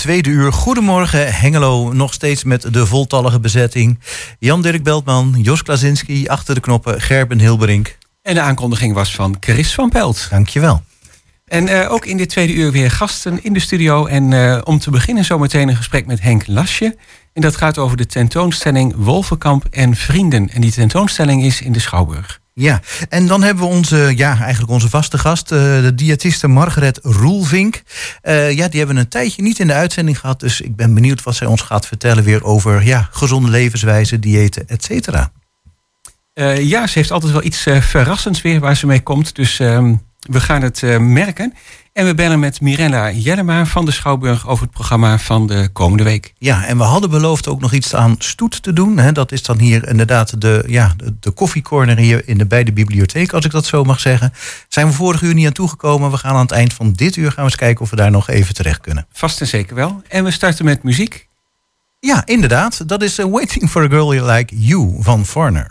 tweede uur. Goedemorgen Hengelo, nog steeds met de voltallige bezetting. Jan-Dirk Beltman, Jos Klazinski, achter de knoppen Gerben Hilberink. En de aankondiging was van Chris van Pelt. Dankjewel. En uh, ook in dit tweede uur weer gasten in de studio. En uh, om te beginnen zometeen een gesprek met Henk Lasje. En dat gaat over de tentoonstelling Wolvenkamp en Vrienden. En die tentoonstelling is in de Schouwburg. Ja, en dan hebben we onze, ja, eigenlijk onze vaste gast, uh, de diëtiste Margaret Roelvink. Uh, ja, die hebben een tijdje niet in de uitzending gehad. Dus ik ben benieuwd wat zij ons gaat vertellen weer over ja, gezonde levenswijze, diëten, et cetera. Uh, ja, ze heeft altijd wel iets verrassends weer waar ze mee komt. Dus ehm, we gaan het merken. En we bellen met Mirella Jellema van de Schouwburg over het programma van de komende week. Ja, en we hadden beloofd ook nog iets aan stoet te doen. Hè. Dat is dan hier inderdaad de, ja, de, de koffiecorner hier in de beide bibliotheek, als ik dat zo mag zeggen. Zijn we vorige uur niet aan toegekomen. We gaan aan het eind van dit uur gaan we eens kijken of we daar nog even terecht kunnen. Vast en zeker wel. En we starten met muziek. Ja, inderdaad. Dat is uh, Waiting for a Girl Like You van Foreigner.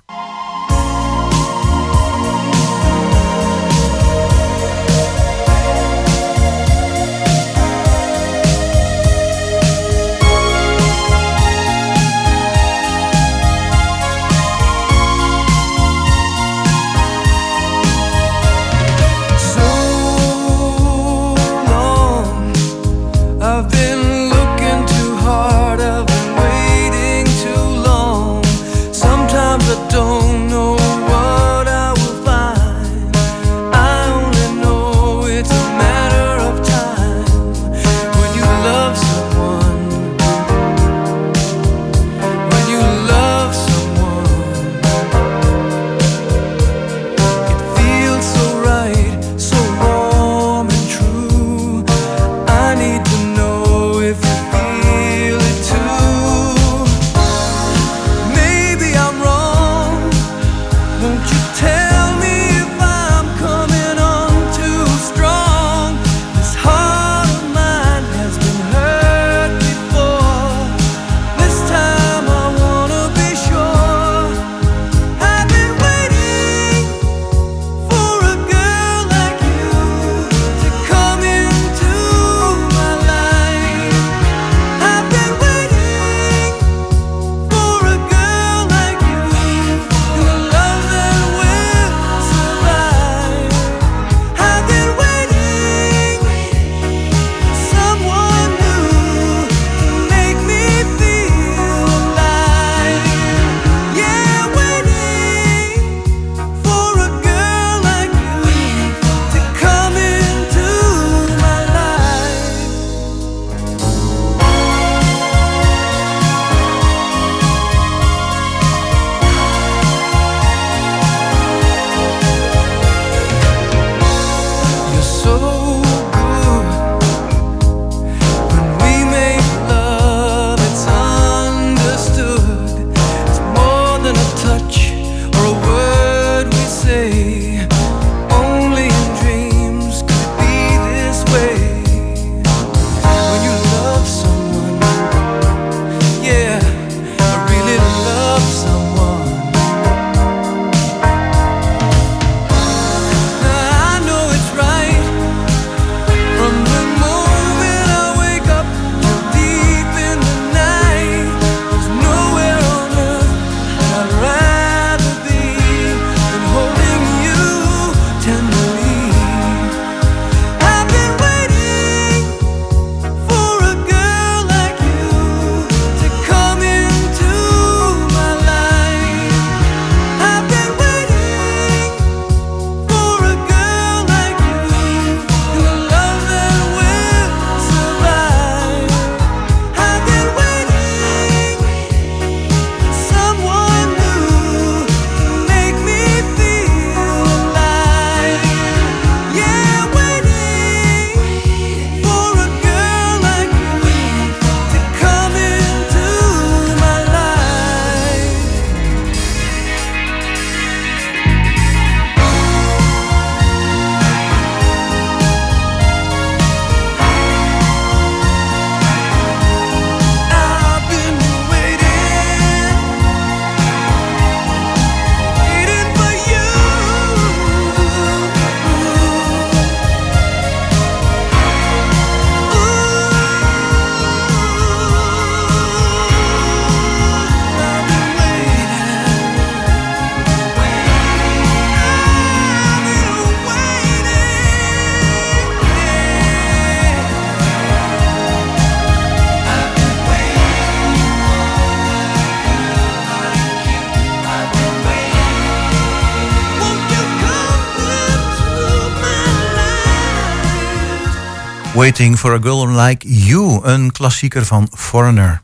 Waiting for a Girl Like You, een klassieker van Foreigner.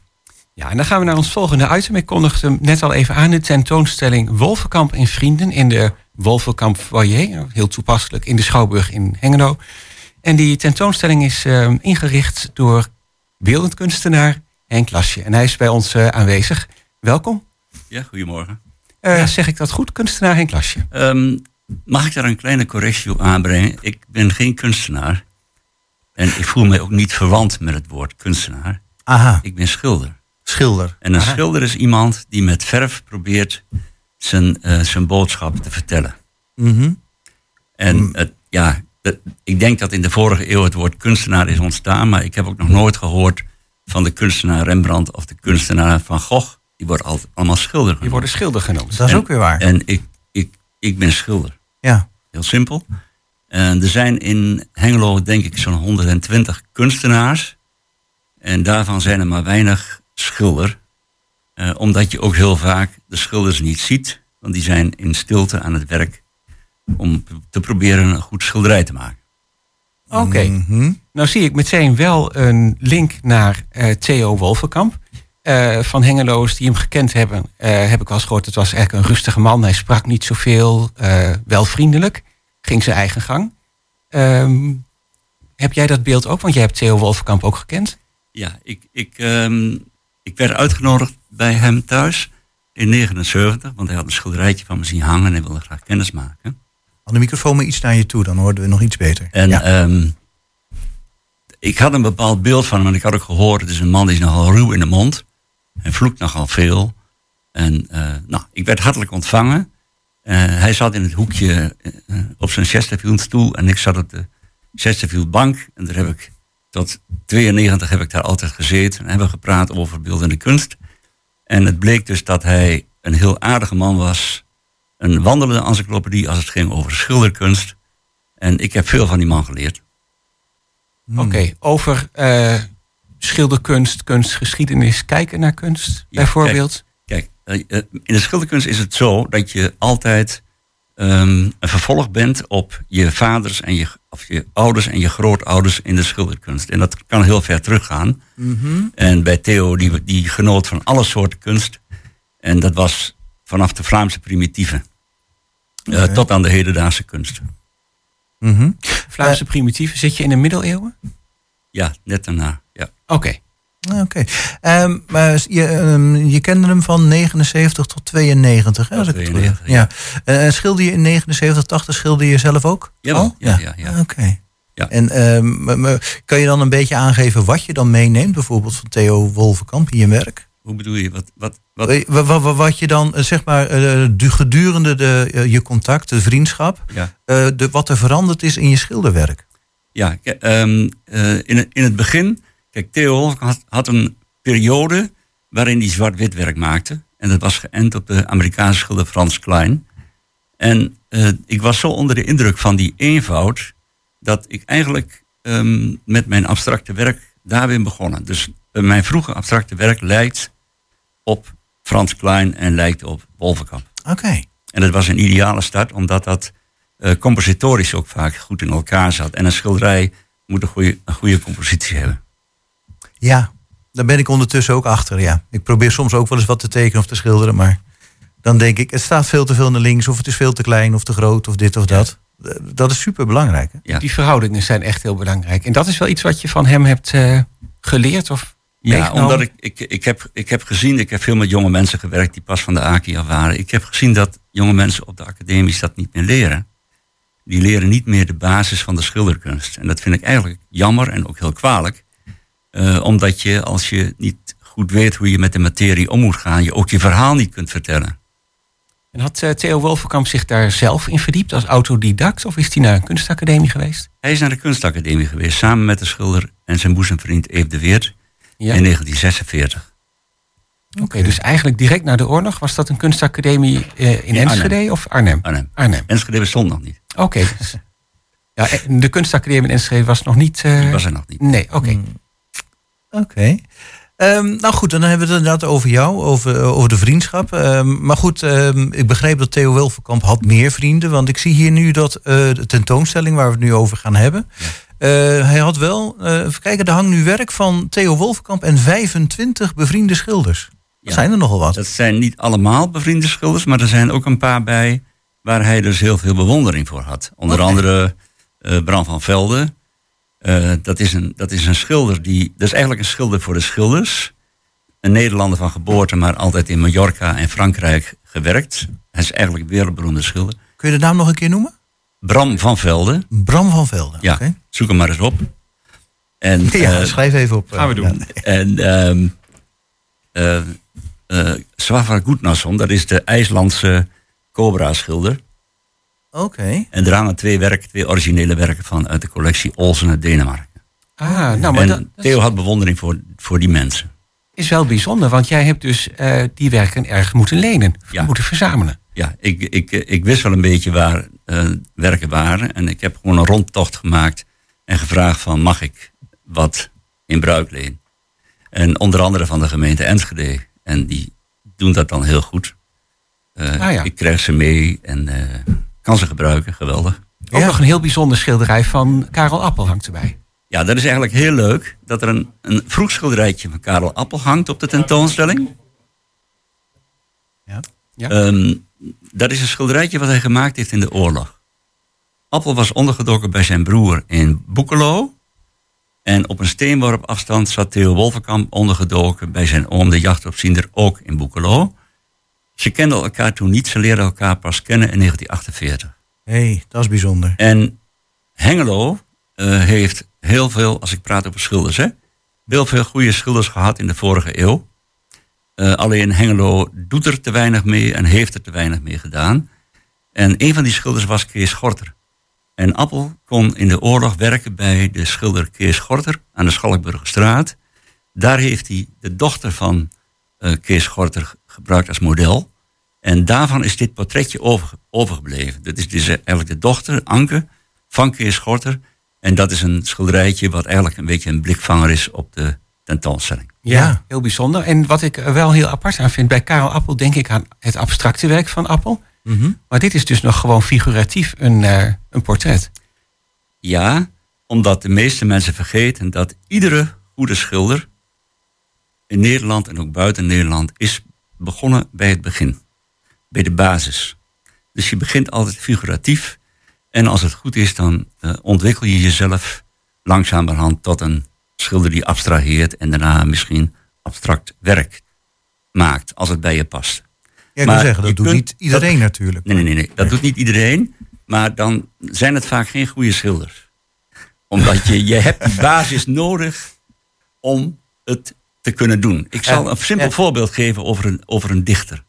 Ja, en dan gaan we naar ons volgende item. Ik kondigde hem net al even aan. De tentoonstelling Wolvenkamp en Vrienden in de Wolvenkamp Foyer. Heel toepasselijk in de Schouwburg in Hengelo. En die tentoonstelling is uh, ingericht door beeldend kunstenaar Henk Lasje. En hij is bij ons uh, aanwezig. Welkom. Ja, goedemorgen. Uh, zeg ik dat goed, kunstenaar Henk Lasje? Um, mag ik daar een kleine correctie op aanbrengen? Ik ben geen kunstenaar. En ik voel me ook niet verwant met het woord kunstenaar. Aha. Ik ben schilder. Schilder. En een Aha. schilder is iemand die met verf probeert zijn, uh, zijn boodschap te vertellen. Mm -hmm. En mm. het, ja, het, ik denk dat in de vorige eeuw het woord kunstenaar is ontstaan, maar ik heb ook nog nooit gehoord van de kunstenaar Rembrandt of de kunstenaar Van Gogh. Die worden altijd allemaal schilder genoemd. Die worden schilder genoemd. Dat is en, ook weer waar. En ik, ik, ik ben schilder. Ja. Heel simpel. En er zijn in Hengelo denk ik zo'n 120 kunstenaars. En daarvan zijn er maar weinig schilder. Uh, omdat je ook heel vaak de schilders niet ziet. Want die zijn in stilte aan het werk om te proberen een goed schilderij te maken. Oké. Okay. Mm -hmm. Nou zie ik meteen wel een link naar uh, Theo Wolvenkamp. Uh, van Hengelo's die hem gekend hebben, heb ik wel eens gehoord. Het was eigenlijk een rustige man. Hij sprak niet zoveel, wel vriendelijk. Ging zijn eigen gang. Um, heb jij dat beeld ook? Want jij hebt Theo Wolfkamp ook gekend. Ja, ik, ik, um, ik werd uitgenodigd bij hem thuis in 79. Want hij had een schilderijtje van me zien hangen en hij wilde graag kennis maken. Al de microfoon maar iets naar je toe, dan hoorden we nog iets beter. En ja. um, ik had een bepaald beeld van hem en ik had ook gehoord... het is een man die is nogal ruw in de mond. En vloekt nogal veel. En uh, nou, ik werd hartelijk ontvangen. Uh, hij zat in het hoekje uh, op zijn Chesterfield stoel en ik zat op de Chesterfield bank. En daar heb ik tot 92 heb ik daar altijd gezeten en hebben gepraat over beeldende kunst. En het bleek dus dat hij een heel aardige man was. Een wandelende encyclopedie als het ging over schilderkunst. En ik heb veel van die man geleerd. Hmm. Oké, okay, over uh, schilderkunst, kunstgeschiedenis, kijken naar kunst ja, bijvoorbeeld. Kijk uh, in de schilderkunst is het zo dat je altijd um, een vervolg bent op je vaders en je, of je ouders en je grootouders in de schilderkunst. En dat kan heel ver teruggaan. Mm -hmm. En bij Theo, die, die genoot van alle soorten kunst. En dat was vanaf de Vlaamse primitieven uh, okay. tot aan de hedendaagse kunst. Mm -hmm. Vlaamse uh, primitieven, zit je in de middeleeuwen? Ja, net daarna. Ja. Oké. Okay. Oké. Okay. Um, maar je, um, je kende hem van 79 tot 92, hè? Tot 92, ja. ja. Uh, schilder je in 79, 80 schilder je zelf ook? Jawel, oh? ja. ja, ja, Oké. Okay. Ja. En um, kan je dan een beetje aangeven wat je dan meeneemt, bijvoorbeeld van Theo Wolvenkamp in je werk? Hoe bedoel je? Wat, wat, wat? Wat, wat, wat je dan, zeg maar, gedurende de, je contact, de vriendschap, ja. de, wat er veranderd is in je schilderwerk? Ja, in, in het begin Kijk, Theo had, had, een periode waarin hij zwart-wit werk maakte. En dat was geënt op de Amerikaanse schilder Frans Klein. En uh, ik was zo onder de indruk van die eenvoud... dat ik eigenlijk um, met mijn abstracte werk daar ben begonnen. Dus uh, mijn vroege abstracte werk lijkt op Frans Klein en lijkt op Wolvenkamp. Oké. Okay. En dat was een ideale start, omdat dat uh, compositorisch ook vaak goed in elkaar zat. En een schilderij moet een goede, een goede compositie hebben. Ja, daar ben ik ondertussen ook achter. Ja. Ik probeer soms ook wel eens wat te tekenen of te schilderen, maar dan denk ik, het staat veel te veel naar links, of het is veel te klein of te groot, of dit of dat. Ja. Dat is super belangrijk. Hè? Ja. Die verhoudingen zijn echt heel belangrijk. En dat is wel iets wat je van hem hebt uh, geleerd of Ja, omdat ik, ik, ik, heb, ik heb gezien, ik heb veel met jonge mensen gewerkt die pas van de AKI af waren. Ik heb gezien dat jonge mensen op de academies dat niet meer leren. Die leren niet meer de basis van de schilderkunst. En dat vind ik eigenlijk jammer en ook heel kwalijk. Uh, omdat je, als je niet goed weet hoe je met de materie om moet gaan, je ook je verhaal niet kunt vertellen. En had uh, Theo Wolverkamp zich daar zelf in verdiept als autodidact? Of is hij naar een kunstacademie geweest? Hij is naar de kunstacademie geweest, samen met de schilder en zijn boezemvriend Eve de Weert ja. in 1946. Oké, okay, dus eigenlijk direct na de oorlog was dat een kunstacademie uh, in, in Enschede Arnhem. of Arnhem? Arnhem. Arnhem. Enschede bestond nog niet. Oké. Okay, ja, de kunstacademie in Enschede was nog niet... Uh, Die was er nog niet. Nee, oké. Okay. Hmm. Oké. Okay. Um, nou goed, dan hebben we het inderdaad over jou, over, over de vriendschap. Um, maar goed, um, ik begreep dat Theo Wilverkamp had meer vrienden. Want ik zie hier nu dat uh, de tentoonstelling waar we het nu over gaan hebben... Ja. Eh, hij had wel, uh, even kijken, er hangt nu werk van Theo Wolfkamp en 25 bevriende schilders. Zijn er nogal wat. Dat zijn niet allemaal bevriende schilders, maar er zijn ook een paar bij waar hij dus heel veel bewondering voor had. Onder andere uh, Bram van Velde. Dat, is een, dat is een schilder die. Dat is eigenlijk een schilder voor de schilders. Een Nederlander van geboorte, maar altijd in Mallorca en Frankrijk gewerkt. Hij is eigenlijk een wereldberoemde schilder. Kun je de naam nog een keer noemen? Bram van Velde. Bram van Velde, ja. Zoek hem maar eens op. En, ja, uh, schrijf even op. Gaan we doen. En um, uh, uh, Svavar Gudnason, dat is de IJslandse Cobra-schilder. Oké. En er hangen twee werken, twee originele werken van uit de collectie Olsen uit Denemarken. Ah, nou, maar en dat, Theo had bewondering voor, voor die mensen. Is wel bijzonder, want jij hebt dus uh, die werken ergens moeten lenen, Ja. moeten verzamelen. Ja, ik, ik, ik wist wel een beetje waar uh, werken waren. En ik heb gewoon een rondtocht gemaakt en gevraagd van mag ik wat in bruik lenen. En onder andere van de gemeente Enschede. En die doen dat dan heel goed. Uh, Ah, ja. Ik krijg ze mee en kan ze gebruiken, geweldig. Ook Ja. nog een heel bijzonder schilderij van Karel Appel hangt erbij. Ja, dat is eigenlijk heel leuk dat er een, een vroeg schilderijtje van Karel Appel hangt op de tentoonstelling. Ja. Ja. Ehm, dat is een schilderijtje wat hij gemaakt heeft in de oorlog. Appel was ondergedoken bij zijn broer in Boekelo. En op een steenworp afstand zat Theo Wolverkamp ondergedoken bij zijn oom, de jachtopziender, ook in Boekelo. Ze kenden elkaar toen niet, ze leerden elkaar pas kennen in 1948. Hé, hey, dat is bijzonder. En Hengelo uh, heeft heel veel, als ik praat over schilders, hè, heel veel goede schilders gehad in de vorige eeuw. Uh, alleen Hengelo doet er te weinig mee en heeft er te weinig mee gedaan. En een van die schilders was Kees Gorter. En Appel kon in de oorlog werken bij de schilder Kees Gorter aan de Schalkburgerstraat. Daar heeft hij de dochter van uh, Kees Gorter gebruikt als model. En daarvan is dit portretje over, overgebleven. Dat is dus eigenlijk de dochter, Anke, van Kees Gorter. En dat is een schilderijtje wat eigenlijk een beetje een blikvanger is op de tentoonstelling. Ja, Ja. heel bijzonder. En wat ik er wel heel apart aan vind, bij Karel Appel denk ik aan het abstracte werk van Appel. Mhm. Maar dit is dus nog gewoon figuratief een, uh, een portret. Ja, omdat de meeste mensen vergeten dat iedere goede schilder in Nederland en ook buiten Nederland is begonnen bij het begin. Bij de basis. Dus je begint altijd figuratief. En als het goed is, dan uh, ontwikkel je jezelf langzamerhand tot een schilder die abstraheert en daarna misschien abstract werk maakt, als het bij je past. Ja, Maar zeggen, dat je doet kunt- niet iedereen dat- natuurlijk. Nee, nee, nee, nee. dat doet niet iedereen. Maar dan zijn het vaak geen goede schilders. Omdat je, je hebt die basis nodig om het te kunnen doen. Ik zal een simpel voorbeeld geven over een, over een dichter.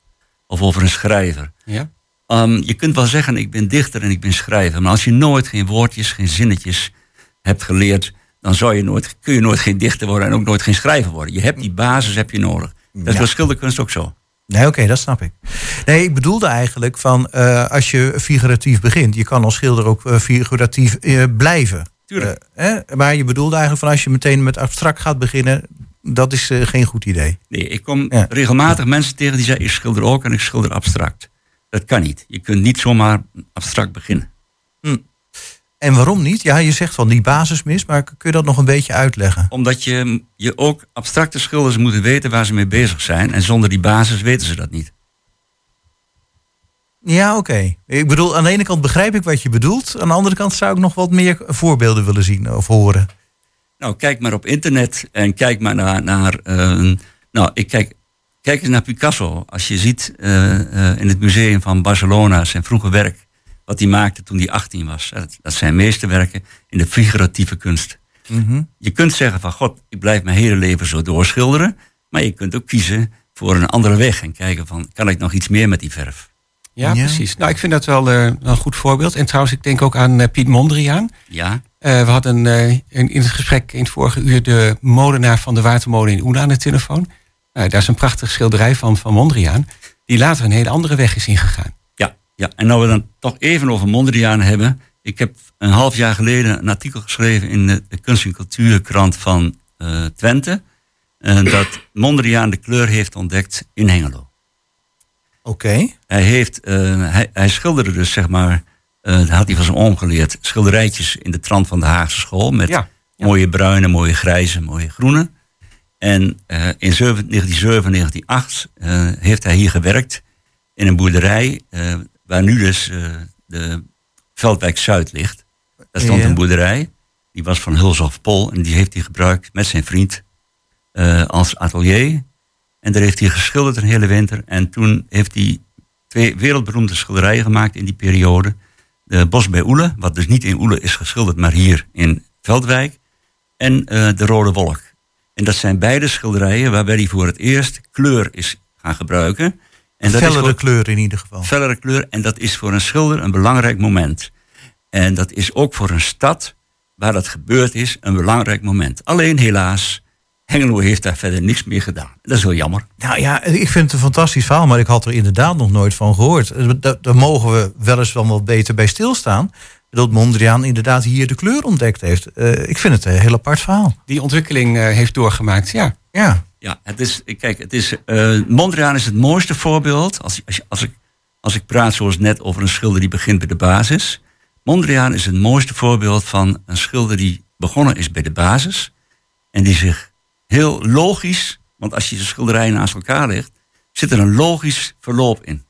Of over een schrijver. Ja? Um, je kunt wel zeggen, ik ben dichter en ik ben schrijver. Maar als je nooit geen woordjes, geen zinnetjes hebt geleerd... dan zou je nooit, kun je nooit geen dichter worden en ook nooit geen schrijver worden. Je hebt die basis heb je nodig. Dat is Ja. bij schilderkunst ook zo. Nee, oké, dat snap ik. Nee, ik bedoelde eigenlijk van eh, als je figuratief begint, je kan als schilder ook eh, figuratief eh, blijven. Tuurlijk. Hè? Maar je bedoelde eigenlijk van als je meteen met abstract gaat beginnen, dat is eh, geen goed idee. Nee, ik kom Ja. regelmatig mensen tegen die zeggen: ik schilder ook en ik schilder abstract. Dat kan niet. Je kunt niet zomaar abstract beginnen. En waarom niet? Ja, je zegt van die basis mis, maar kun je dat nog een beetje uitleggen? Omdat je, je ook abstracte schilders moeten weten waar ze mee bezig zijn. En zonder die basis weten ze dat niet. Ja, oké. Ik bedoel, aan de ene kant begrijp ik wat je bedoelt. Aan de andere kant zou ik nog wat meer voorbeelden willen zien of horen. Nou, kijk maar op internet en kijk maar naar. naar eh, nou, ik kijk, kijk eens naar Picasso. Als je ziet eh, eh, in het museum van Barcelona zijn vroege werk. wat hij maakte toen hij 18 was. Dat, dat zijn meesterwerken in de figuratieve kunst. Mhm. Je kunt zeggen van god, ik blijf mijn hele leven zo doorschilderen. Maar je kunt ook kiezen voor een andere weg en kijken van kan ik nog iets meer met die verf. Ja, Ja. precies. Nou, ik vind dat wel eh, een goed voorbeeld. En trouwens, ik denk ook aan eh, Piet Mondriaan. Ja, Eh, we hadden in, het gesprek in het vorige uur de molenaar van de Watermolen in Oela aan de telefoon. Daar is een prachtig schilderij van, van Mondriaan. Die later een hele andere weg is ingegaan. ja, ja. En nou we dan toch even over Mondriaan hebben. Ik heb een half jaar geleden een artikel geschreven in de, de Kunst en Cultuurkrant van Twente. En dat Mondriaan de kleur heeft ontdekt in Hengelo. Oké. Hij, heeft, eh, hij, hij schilderde dus zeg maar Uh, dat had hij van zijn oom geleerd. Schilderijtjes in de trant van de Haagse school. Met mooie bruine, mooie grijze, mooie groene. En uh, in 1907, 1908 uh, heeft hij hier gewerkt. In een boerderij. waar nu dus de Veldwijk Zuid ligt. Daar stond een boerderij. Die was van Hulshof Pol. En die heeft hij gebruikt met zijn vriend. als atelier. En daar heeft hij geschilderd een hele winter. En toen heeft hij twee wereldberoemde schilderijen gemaakt in die periode. De Bos bij Oele, wat dus niet in Oele is geschilderd, maar hier in Veldwijk. En uh, de Rode Wolk. En dat zijn beide schilderijen waarbij hij voor het eerst kleur is gaan gebruiken. En dat fellere is voor, kleur in ieder geval. Fellere kleur. En dat is voor een schilder een belangrijk moment. En dat is ook voor een stad waar dat gebeurd is een belangrijk moment. Alleen helaas Hengelo heeft daar verder niks meer gedaan. Dat is wel jammer. Nou ja, ik vind het een fantastisch verhaal, maar ik had er inderdaad nog nooit van gehoord. Eh, daar, mogen we wel eens wel wat beter bij stilstaan. Dat Mondriaan inderdaad hier de kleur ontdekt heeft. Uh, ik vind het een heel apart verhaal. Die ontwikkeling uh, heeft doorgemaakt, ja. Ja, ja het is, kijk, het is, uh, Mondriaan is het mooiste voorbeeld. Als, als, als, ik, als ik praat zoals net over een schilder die begint bij de basis. Mondriaan is het mooiste voorbeeld van een schilder die begonnen is bij de basis. En die zich heel logisch, want als je de schilderijen naast elkaar legt, zit er een logisch verloop in.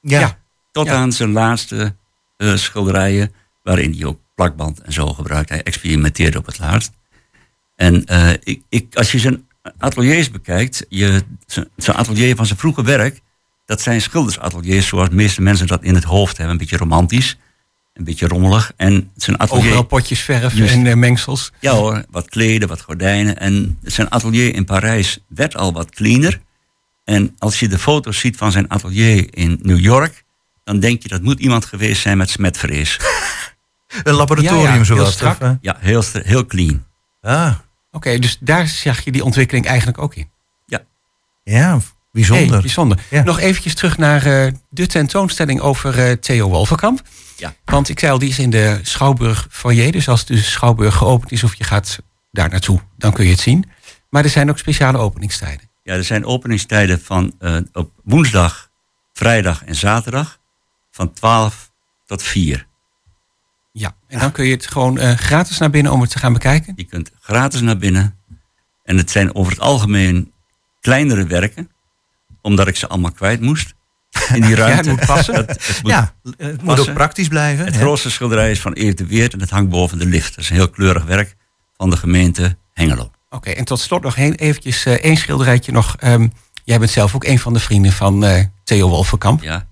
Ja. tot aan zijn laatste uh, schilderijen, waarin hij ook plakband en zo gebruikt. Hij experimenteerde op het laatst. En uh, ik, ik, als je zijn ateliers bekijkt, je, zijn atelier van zijn vroege werk, dat zijn schildersateliers zoals de meeste mensen dat in het hoofd hebben, een beetje romantisch een beetje rommelig. En zijn atelier... Overal potjes verf en uh, mengsels. Ja hoor, wat kleden, wat gordijnen. En zijn atelier in Parijs werd al wat cleaner. En als je de foto's ziet van zijn atelier in New York... dan denk je dat moet iemand geweest zijn met smetvrees. een laboratorium ja, ja, zoals strak. Of, ja, heel, heel clean. Ah. Oké, dus daar zag je die ontwikkeling eigenlijk ook in. Ja. Ja, bijzonder. bijzonder. Nog eventjes terug naar uh, de tentoonstelling over uh, Theo Wolverkamp. Ja. Want ik zei al, die is in de Schouwburg foyer. Dus als de Schouwburg geopend is of je gaat daar naartoe, dan kun je het zien. Maar er zijn ook speciale openingstijden. Ja, er zijn openingstijden van uh, op woensdag, vrijdag en zaterdag van 12 tot 4. Ja, en dan kun je het gewoon gratis naar binnen om het te gaan bekijken? Je kunt gratis naar binnen. En het zijn over het algemeen kleinere werken, omdat ik ze allemaal kwijt moest in die ruimte. Ja, het moet passen. Het, moet, ja, het moet ook praktisch blijven. Het grootste schilderij is van Eert de Weert en het hangt boven de lift. Dat is een heel kleurig werk van de gemeente Hengelo. Oké, en tot slot nog een, eventjes uh, één schilderijtje nog. Um, jij bent zelf ook een van de vrienden van uh, Theo Wolfenkamp. Ja.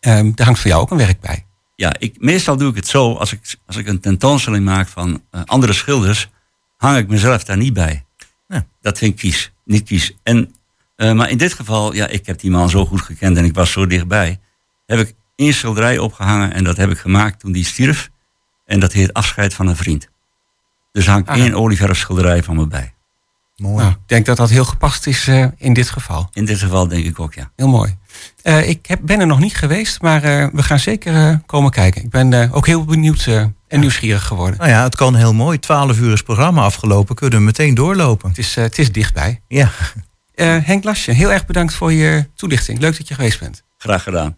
Um, daar hangt voor jou ook een werk bij. Ja, ik, meestal doe ik het zo. Als ik, als ik een tentoonstelling maak van uh, andere schilders, hang ik mezelf daar niet bij. Ja. Dat vind ik kies, niet kies. En uh, maar in dit geval, ja, ik heb die man zo goed gekend en ik was zo dichtbij. Heb ik één schilderij opgehangen en dat heb ik gemaakt toen die stierf. En dat heet Afscheid van een vriend. Dus hangt ah. één Oliver schilderij van me bij. Mooi. Nou, ik denk dat dat heel gepast is uh, in dit geval. In dit geval denk ik ook, ja. Heel mooi. Uh, ik heb, ben er nog niet geweest, maar we gaan zeker komen kijken. Ik ben ook heel benieuwd en nieuwsgierig geworden. Nou ja, het kan heel mooi. Twaalf uur is programma afgelopen. Kunnen we meteen doorlopen. Het is, het is dichtbij. Ja. Uh, Henk Lasje, heel erg bedankt voor je toelichting. Leuk dat je geweest bent. Graag gedaan.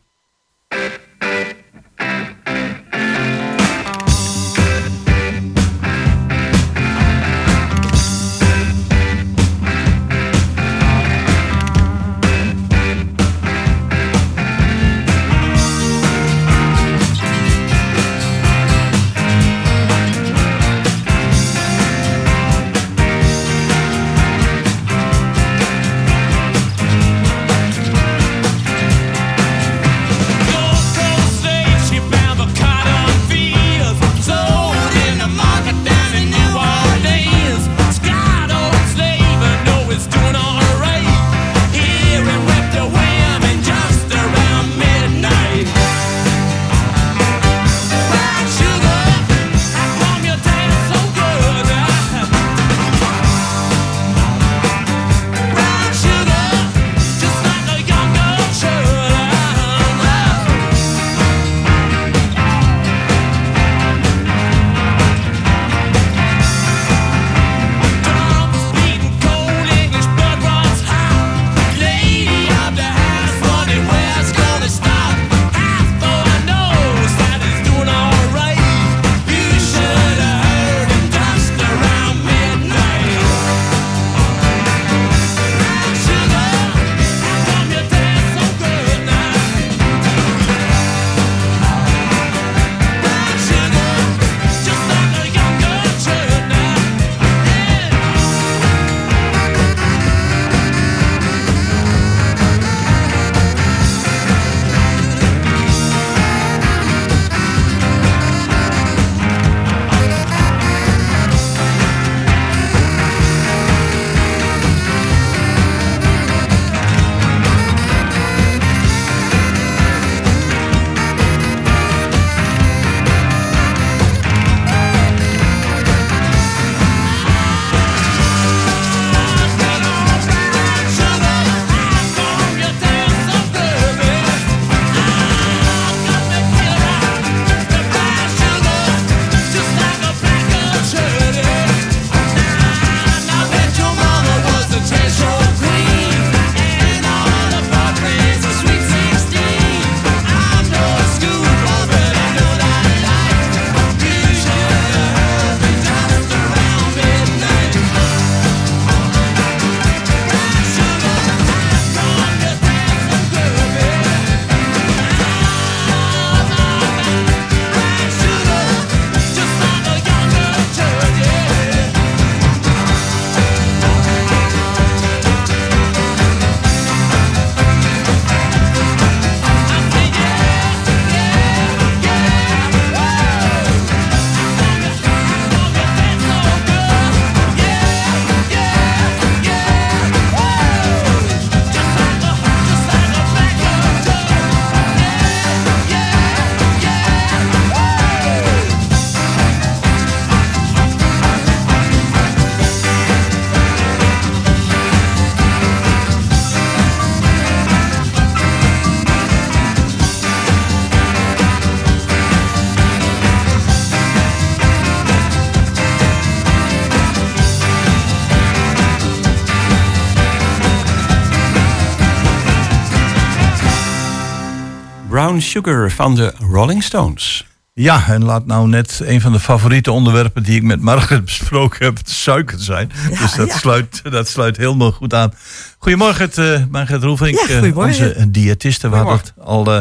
Brown Sugar van de Rolling Stones. Ja, en laat nou net een van de favoriete onderwerpen die ik met Margaret besproken heb, suiker zijn. dus dat, sluit, dat sluit helemaal goed aan. Goedemorgen, uh, Margaret Roelvink, ja, uh, onze diëtiste. We hadden het al uh,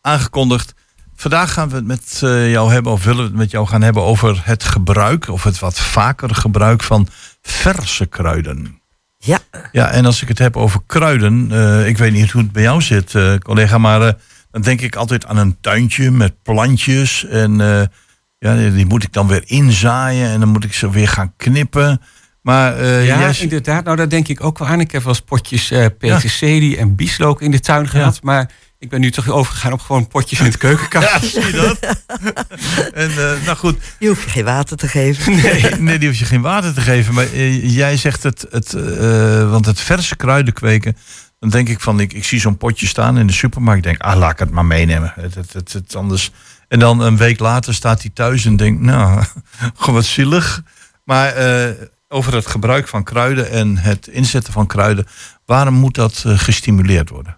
aangekondigd. Vandaag gaan we het met jou hebben, of willen we het met jou gaan hebben over het gebruik, of het wat vaker gebruik van verse kruiden. Ja. Ja, en als ik het heb over kruiden, ik weet niet hoe het bij jou zit, collega, maar dan denk ik altijd aan een tuintje met plantjes. En uh, ja, die moet ik dan weer inzaaien en dan moet ik ze weer gaan knippen. Maar, uh, ja, inderdaad. Nou, daar denk ik ook wel aan. Ik heb wel eens potjes uh, peterselie en bieslook in de tuin gehad. Maar ik ben nu toch overgegaan op gewoon potjes in het keukenkast. Ja, zie je dat? en, nou goed. Je hoeft je geen water te geven. nee, nee, die hoef je geen water te geven. Maar jij zegt het, het want het verse kruiden kweken dan denk ik van, ik, ik zie zo'n potje staan in de supermarkt. Ik denk, ah, laat ik het maar meenemen. Het, het, het, het, anders. En dan een week later staat hij thuis en denkt, nou, gewoon wat zielig. Maar uh, over het gebruik van kruiden en het inzetten van kruiden, waarom moet dat uh, gestimuleerd worden?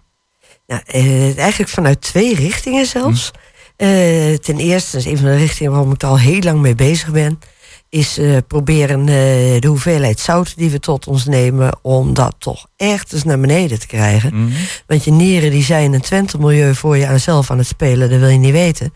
Nou, uh, eigenlijk vanuit twee richtingen zelfs. Hm. ten eerste, dat is een van de richtingen waarom ik er al heel lang mee bezig ben is uh, proberen uh, de hoeveelheid zout die we tot ons nemen, om dat toch echt eens naar beneden te krijgen. Mm -hmm. Want je nieren die zijn een Twente-milieu voor je aan zelf aan het spelen, dat wil je niet weten.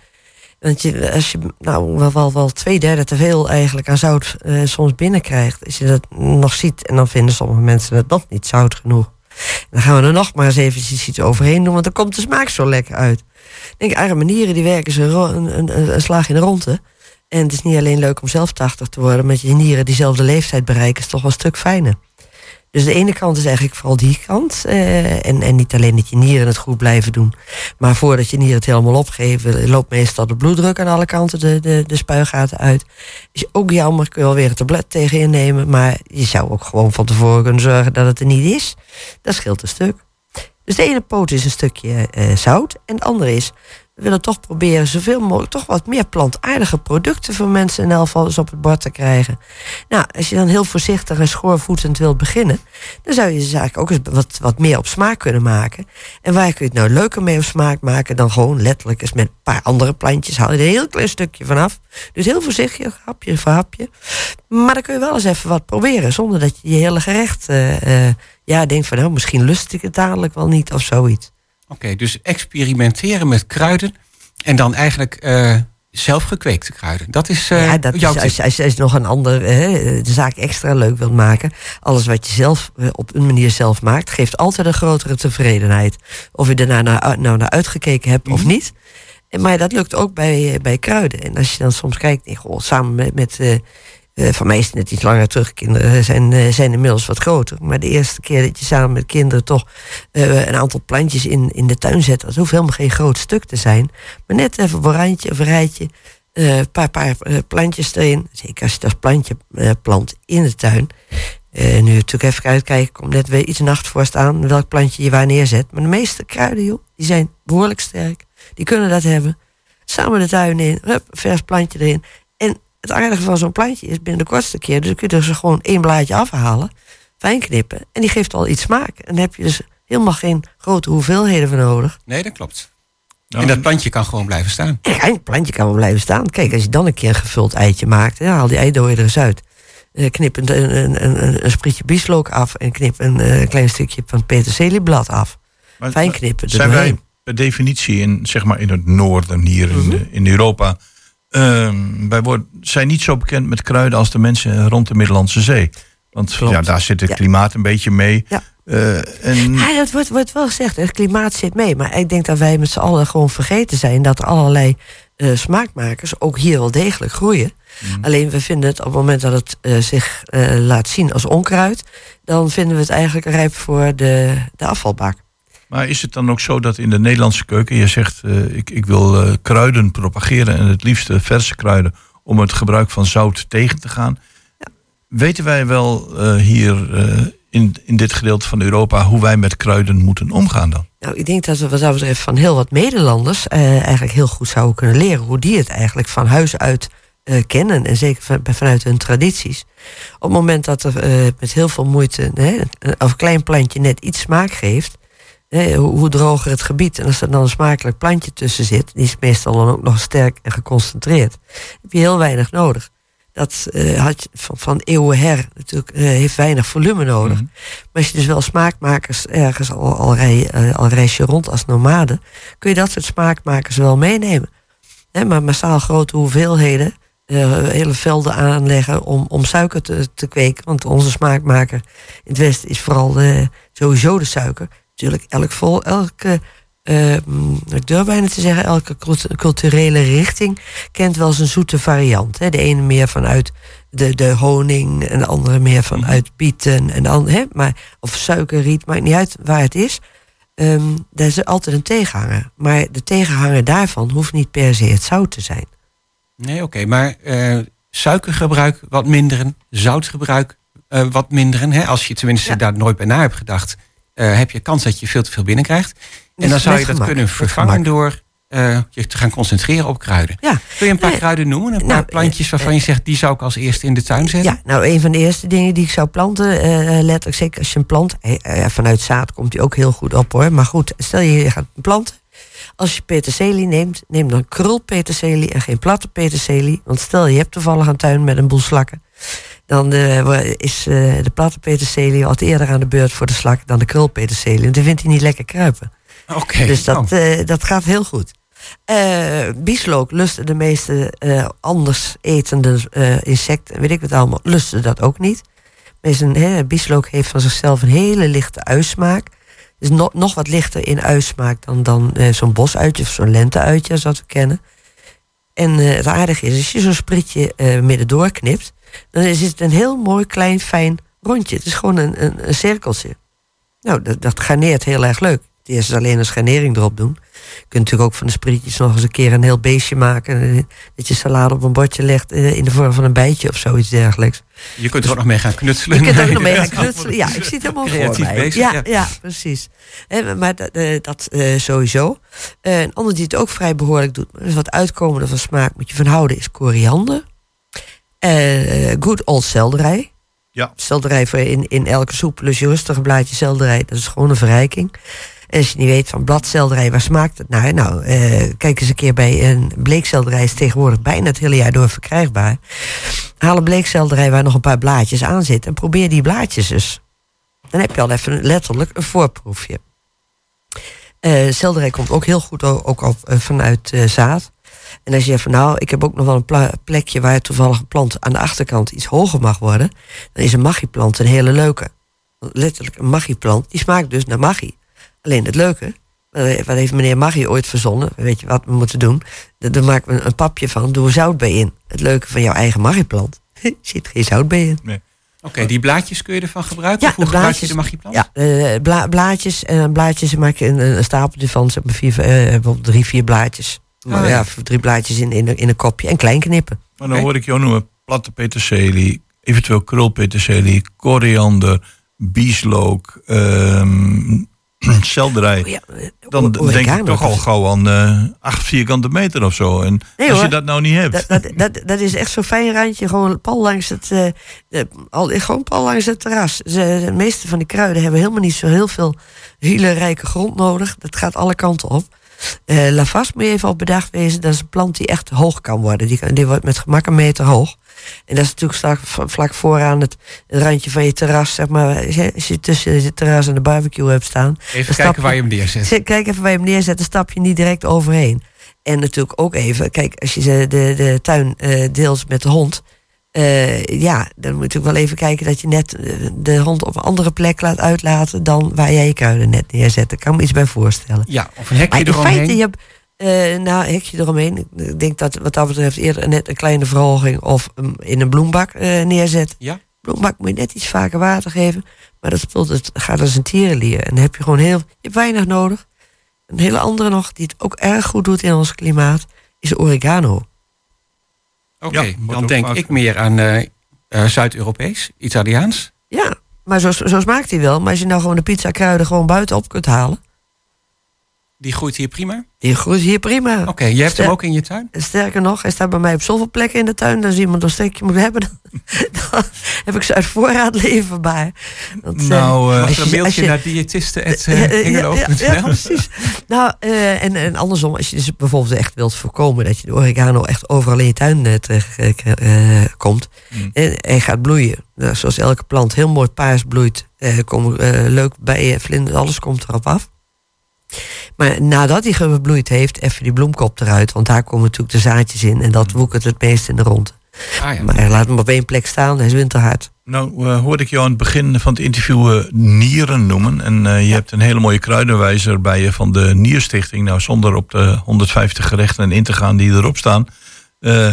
Want je, als je nou wel, wel, wel twee derde te veel eigenlijk aan zout uh, soms binnenkrijgt, als je dat nog ziet, en dan vinden sommige mensen het nog niet zout genoeg. En dan gaan we er nog maar eens even iets overheen doen, want dan komt de smaak zo lekker uit. Ik denk, arme nieren die werken ze een, een, een slag in de ronde. En het is niet alleen leuk om zelf 80 te worden, met je nieren diezelfde leeftijd bereiken, is toch wel een stuk fijner. Dus de ene kant is eigenlijk vooral die kant. Uh, en, en niet alleen dat je nieren het goed blijven doen. Maar voordat je nieren het helemaal opgeven, loopt meestal de bloeddruk aan alle kanten de, de, de spuigaten uit. Is ook jammer, kun je wel weer een tablet tegen je nemen. Maar je zou ook gewoon van tevoren kunnen zorgen dat het er niet is. Dat scheelt een stuk. Dus de ene poot is een stukje uh, zout. En de andere is we willen toch proberen zoveel mogelijk toch wat meer plantaardige producten voor mensen in elk geval eens op het bord te krijgen. Nou, als je dan heel voorzichtig en schoorvoetend wilt beginnen, dan zou je dus eigenlijk ook eens wat, wat meer op smaak kunnen maken. En waar kun je het nou leuker mee op smaak maken dan gewoon letterlijk eens met een paar andere plantjes. Haal je er een heel klein stukje vanaf. Dus heel voorzichtig, hapje voor hapje. Maar dan kun je wel eens even wat proberen, zonder dat je je hele gerecht uh, uh, ja, denkt van nou, misschien lust ik het dadelijk wel niet of zoiets. Oké, dus experimenteren met kruiden en dan eigenlijk uh, zelf gekweekte kruiden. Dat is uh, ja, dat jouw is, als, als, je nog een ander hè, de zaak extra leuk wilt maken. Alles wat je zelf op een manier zelf maakt, geeft altijd een grotere tevredenheid. Of je daarna nou, nou naar uitgekeken hebt mm -hmm. of niet. Maar dat lukt ook bij, bij kruiden. En als je dan soms kijkt, goh, samen met, met uh, van mij is het net iets langer terug. Kinderen zijn, uh, zijn inmiddels wat groter. Maar de eerste keer dat je samen met kinderen toch uh, een aantal plantjes in, in de tuin zet. Dat hoeft helemaal geen groot stuk te zijn. Maar net even een randje of een rijtje. Een paar, paar plantjes erin. Zeker als je dat plantje plant in de tuin. nu natuurlijk even uitkijken. Komt net weer iets nacht voor staan. Welk plantje je waar neerzet. Maar de meeste kruiden, joh, die zijn behoorlijk sterk. Die kunnen dat hebben. Samen de tuin in. Hup, vers plantje erin het aardige van zo'n plantje is binnen de kortste keer. Dus kun je er gewoon één blaadje afhalen, fijn knippen. En die geeft al iets smaak. En dan heb je dus helemaal geen grote hoeveelheden voor nodig. Nee, dat klopt. En dat plantje kan gewoon blijven staan. Ja, het plantje kan wel blijven staan. Kijk, als je dan een keer een gevuld eitje maakt, ja, haal die eidooien er eens uit. Uh, knip een, een, een, een, sprietje bieslook af en knip een, een eh, klein stukje van peterselieblad af. Maar, Fijn knippen. Zijn wij per definitie in, zeg maar in het noorden hier mm -hmm. in, in Europa Um, wij worden, zijn niet zo bekend met kruiden als de mensen rond de Middellandse Zee. Want ja, daar zit het ja. klimaat een beetje mee. Ja. Uh, en... ja, dat wordt, wordt wel gezegd, het klimaat zit mee. Maar ik denk dat wij met z'n allen gewoon vergeten zijn dat er allerlei uh, smaakmakers ook hier wel degelijk groeien. Mm. Alleen we vinden het op het moment dat het uh, zich laat zien als onkruid, dan vinden we het eigenlijk rijp voor de, de afvalbak. Maar is het dan ook zo dat in de Nederlandse keuken, je zegt uh, ik, ik wil uh, kruiden propageren en het liefste verse kruiden om het gebruik van zout tegen te gaan. Ja. Weten wij wel uh, hier in, in dit gedeelte van Europa hoe wij met kruiden moeten omgaan dan? Nou, ik denk dat we wat dat betreft van heel wat Nederlanders eigenlijk heel goed zouden kunnen leren hoe die het eigenlijk van huis uit kennen. En zeker van, vanuit hun tradities. Op het moment dat er met heel veel moeite of een klein plantje net iets smaak geeft hoe, droger het gebied. En als er dan een smakelijk plantje tussen zit, die is meestal dan ook nog sterk en geconcentreerd, heb je heel weinig nodig. Dat eh, had je van, van eeuwen her natuurlijk eh, heeft weinig volume nodig. Mhm. Maar als je dus wel smaakmakers ergens al, al, rij, eh, al reis je rond als nomade, kun je dat soort smaakmakers wel meenemen. Hè, maar massaal grote hoeveelheden, hele velden aanleggen om, om suiker te, te kweken. Want onze smaakmaker in het Westen is vooral sowieso de suiker. Natuurlijk, elk vol, elke, mm, ik durf bijna te zeggen, elke cult- culturele richting kent wel zijn zoete variant. Hè. De ene meer vanuit de, de honing en de andere meer vanuit bieten. En andere, hè, maar, of suikerriet, maakt niet uit waar het is. Ehm daar is altijd een tegenhanger. Maar de tegenhanger daarvan hoeft niet per se het zout te zijn. Nee, oké. maar eh, suikergebruik wat minderen, zoutgebruik eh, wat minderen. Hè? Als je tenminste Ja. daar nooit bij na hebt gedacht, eh, heb je kans dat je veel te veel binnenkrijgt. En dan zou je dat kunnen vervangen door eh, je te gaan concentreren op kruiden. Ja. Kun je een paar Nee. kruiden noemen? Een paar Nou, plantjes waarvan je zegt, die zou ik als eerste in de tuin zetten? Ja, nou, een van de eerste dingen die ik zou planten, eh, letterlijk zeker als je een plant, eh, eh, vanuit zaad komt die ook heel goed op hoor. Maar goed, stel je, je gaat planten. Als je peterselie neemt, neem dan krulpeterselie en geen platte peterselie. Want stel je hebt toevallig een tuin met een boel slakken. Dan eh, is eh, de platte peterselie wat eerder aan de beurt voor de slak dan de krulpeterselie. En die vindt hij niet lekker kruipen. Oké. Dus dat, Oh. eh, dat gaat heel goed. Bieslook lusten de meeste anders etende insecten, weet ik het allemaal, lusten dat ook niet. Een, bieslook heeft van zichzelf een hele lichte uitsmaak. Is no- nog wat lichter in uitsmaak dan, dan zo'n bosuitje of zo'n lenteuitje, als dat we kennen. En het aardige is, als je zo'n spritje midden doorknipt, dan is het een heel mooi, klein, fijn rondje. Het is gewoon een, een, een cirkeltje. Nou, dat, dat garneert heel erg leuk. Het eerste is alleen een scharnering erop doen. Je kunt natuurlijk ook van de sprietjes nog eens een keer een heel beestje maken. Dat je salade op een bordje legt eh, in de vorm van een bijtje of zoiets dergelijks. je kunt er ook nog mee gaan knutselen. Je kunt er ook nog mee gaan knutselen. Ja, ik zie het helemaal voor mij. bezig, ja, ja. ja. precies. Maar dat, eh, dat eh, sowieso. Een ander die het ook vrij behoorlijk doet, maar is wat uitkomende van smaak moet je van houden, is koriander. Eh good old selderij. Ja. Selderij voor in, in elke soep, plus je rustige blaadje selderij, dat is gewoon een verrijking. En als je niet weet van bladselderij, waar smaakt het naar? Nou, eh, kijk eens een keer bij een bleekselderij, is tegenwoordig bijna het hele jaar door verkrijgbaar. Haal een bleekselderij waar nog een paar blaadjes aan zitten en probeer die blaadjes eens. Dan heb je al even letterlijk een voorproefje. Eh selderij komt ook heel goed ook op, vanuit zaad. En als je zegt van nou, ik heb ook nog wel een plekje waar toevallig een plant aan de achterkant iets hoger mag worden, dan is een magieplant een hele leuke. Letterlijk een magieplant, die smaakt dus naar magie. Alleen het leuke, eh, wat heeft meneer Magie ooit verzonnen? Weet je wat we moeten doen? Daar- maken we een papje van, doe zout bij in. Het leuke van jouw eigen magieplant, zit geen zout bij in. Oké, die blaadjes kun je ervan gebruiken? Ja, of hoe de gebruik je de magieplant? Ja, eh, bla- blaadjes en blaadjes maak je een, een stapeltje van, zeg maar vier, eh, drie, vier blaadjes. Maar Ah, ja, ja. drie blaadjes in, in, in een kopje en klein knippen. Maar dan hoor ik jou noemen platte peterselie, eventueel krulpeterselie, koriander, bieslook, ehm selderij. Oh ja, eh, Dan o- denk ik toch al gauw aan eh acht vierkante meter of zo. En Nee, als je dat nou niet hebt. Dat, dat, dat, dat is echt zo'n fijn randje, gewoon pal langs het, eh, al, gewoon pal langs het terras. Ze, de meeste van die kruiden hebben helemaal niet zo heel veel hele rijke grond nodig. Dat gaat alle kanten op. Eh Lavas moet je even op bedacht wezen. Dat is een plant die echt hoog kan worden. Die, kan, die wordt met gemak een meter hoog. En dat is natuurlijk vlak, vlak vooraan het, het randje van je terras. Zeg maar, als je tussen het terras en de barbecue hebt staan. Even kijken waar je hem neerzet. Zet- Kijk even waar je hem neerzet, dan stap je niet direct overheen. En natuurlijk ook even, kijk, als je de, de, tuin eh, deelt met de hond. Eh, ja, dan moet je natuurlijk wel even kijken dat je net eh, de hond op een andere plek laat uitlaten dan waar jij je kruiden net neerzet. Daar kan ik me iets bij voorstellen. Ja, of een hekje Maar in eromheen. feite, je hebt, nou, hekje eromheen. Ik denk dat wat dat betreft eerder net een kleine verhoging of in een bloembak neerzet. Ja. Bloembak moet je net iets vaker water geven. Maar dat speelt het gaat als een tierenlier. En dan heb je gewoon heel, je hebt weinig nodig. Een hele andere nog, die het ook erg goed doet in ons klimaat, is oregano. Oké, Ja, dan denk vaak- ik meer aan eh, eh, Zuid-Europees, Italiaans. Ja, maar zo, zo smaakt hij wel. Maar als je nou gewoon de pizza kruiden gewoon buiten op kunt halen. Die groeit hier prima? Die groeit hier prima. Oké, je hebt Ster- hem ook in je tuin? Sterker nog, hij staat bij mij op zoveel plekken in de tuin. Als iemand een stekje moet hebben, dan, dan heb ik ze uit voorraad leverbaar. Eh, Nou, eh, als een je- mailtje je- naar diëtisten. Ja, ja, ja, ja, precies. Nou, eh, en, en andersom, als je dus bijvoorbeeld echt wilt voorkomen dat je de oregano echt overal in je tuin eh, terecht eh, eh, komt Mm. en, en gaat bloeien. Nou, zoals elke plant heel mooi paars bloeit, eh, komen eh, leuk bijen, vlinders, alles komt erop af. Maar nadat hij gebloeid heeft, even die bloemkop eruit, want daar komen natuurlijk de zaadjes in en dat woekert het meest in de rond. Ah, ja. Maar laat hem op één plek staan, hij is winterhard. Nou, eh, hoorde ik jou aan het begin van het interview eh, nieren noemen. En eh, je hebt een hele mooie kruidenwijzer bij je van de Nierstichting. Nou, zonder op de 150 gerechten in te gaan die erop staan. Eh,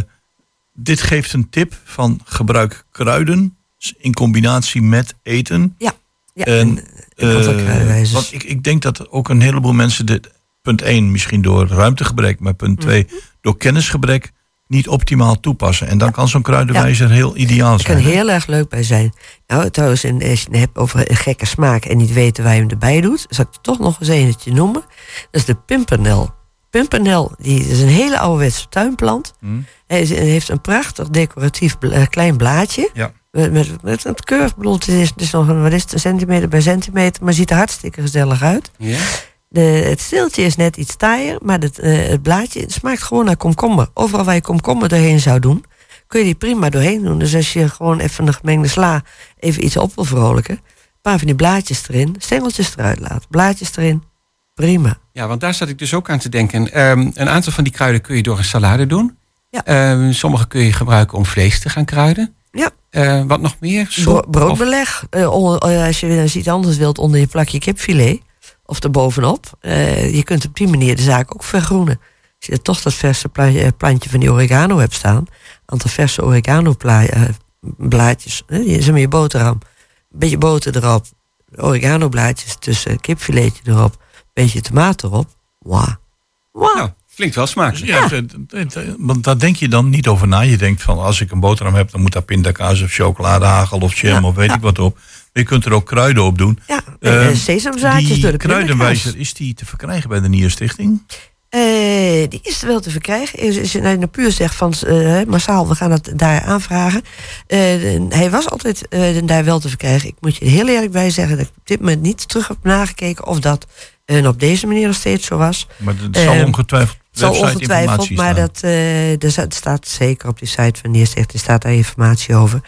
dit geeft een tip van gebruik kruiden in combinatie met eten. Ja, En, aantal Eh, kruidenwijzers. want ik, ik denk dat ook een heleboel mensen dit, punt 1 misschien door ruimtegebrek, maar punt 2 Mhm. door kennisgebrek niet optimaal toepassen. En dan kan zo'n kruidenwijzer heel ideaal Het kan zijn. heel erg leuk bij zijn. Nou, trouwens, en als je het hebt over een gekke smaak en niet weten waar je hem erbij doet, zal ik er toch nog eens eentje noemen. Dat is de pimpernel. Pimpernel, die is een hele ouderwetse tuinplant. Hm? Hij heeft een prachtig decoratief klein blaadje. Ja. Met, met, met een curve. Ik bedoel, het is, het is nog een, wat is het, centimeter bij centimeter, maar ziet er hartstikke gezellig uit. Ja? De, het steeltje is net iets taaier, maar het, eh, het blaadje het smaakt gewoon naar komkommer. Overal waar je komkommer doorheen zou doen, kun je die prima doorheen doen. Dus als je gewoon even een gemengde sla even iets op wil vrolijken, een paar van die blaadjes erin, stengeltjes eruit laten, blaadjes erin, prima. Ja, want daar zat ik dus ook aan te denken. Ehm, een aantal van die kruiden kun je door een salade doen. Ja. Ehm, sommige kun je gebruiken om vlees te gaan kruiden. Ja. Eh, wat nog meer? Soep broodbeleg, eh, onder- eh, als je weer iets anders wilt onder je plakje kipfilet, of erbovenop. Eh, je kunt op die manier de zaak ook vergroenen. Als je toch dat verse pla- plantje van die oregano hebt staan, een aantal verse oregano pla- blaadjes, je- zeg maar je boterham, een beetje boter erop, oregano blaadjes tussen, kipfiletje erop, een beetje tomaat erop. Wauw. Nou, klinkt wel smakelijk. Ja, want daar denk je dan niet over na. Je denkt van als ik een boterham heb, dan moet daar pindakaas of chocoladehagel of jam Ja, of weet ja. ik wat op. Je kunt er ook kruiden op doen. Ja, eh, Ehm, sesamzaadjes die door de kruidenwijzer, is die te verkrijgen bij de Nierstichting? Eh, die is wel te verkrijgen. Is, de puur zegt van eh, massaal, we gaan het daar aanvragen. Eh, hij was altijd eh, daar wel te verkrijgen. Ik moet je er heel eerlijk bij zeggen dat ik op dit moment niet terug heb nagekeken of dat eh, op deze manier nog steeds zo was. Maar het zal ongetwijfeld Website-informatie ongetwijfeld, maar dat, eh, er sta- staat zeker op die site van Neerstichting staat daar informatie over.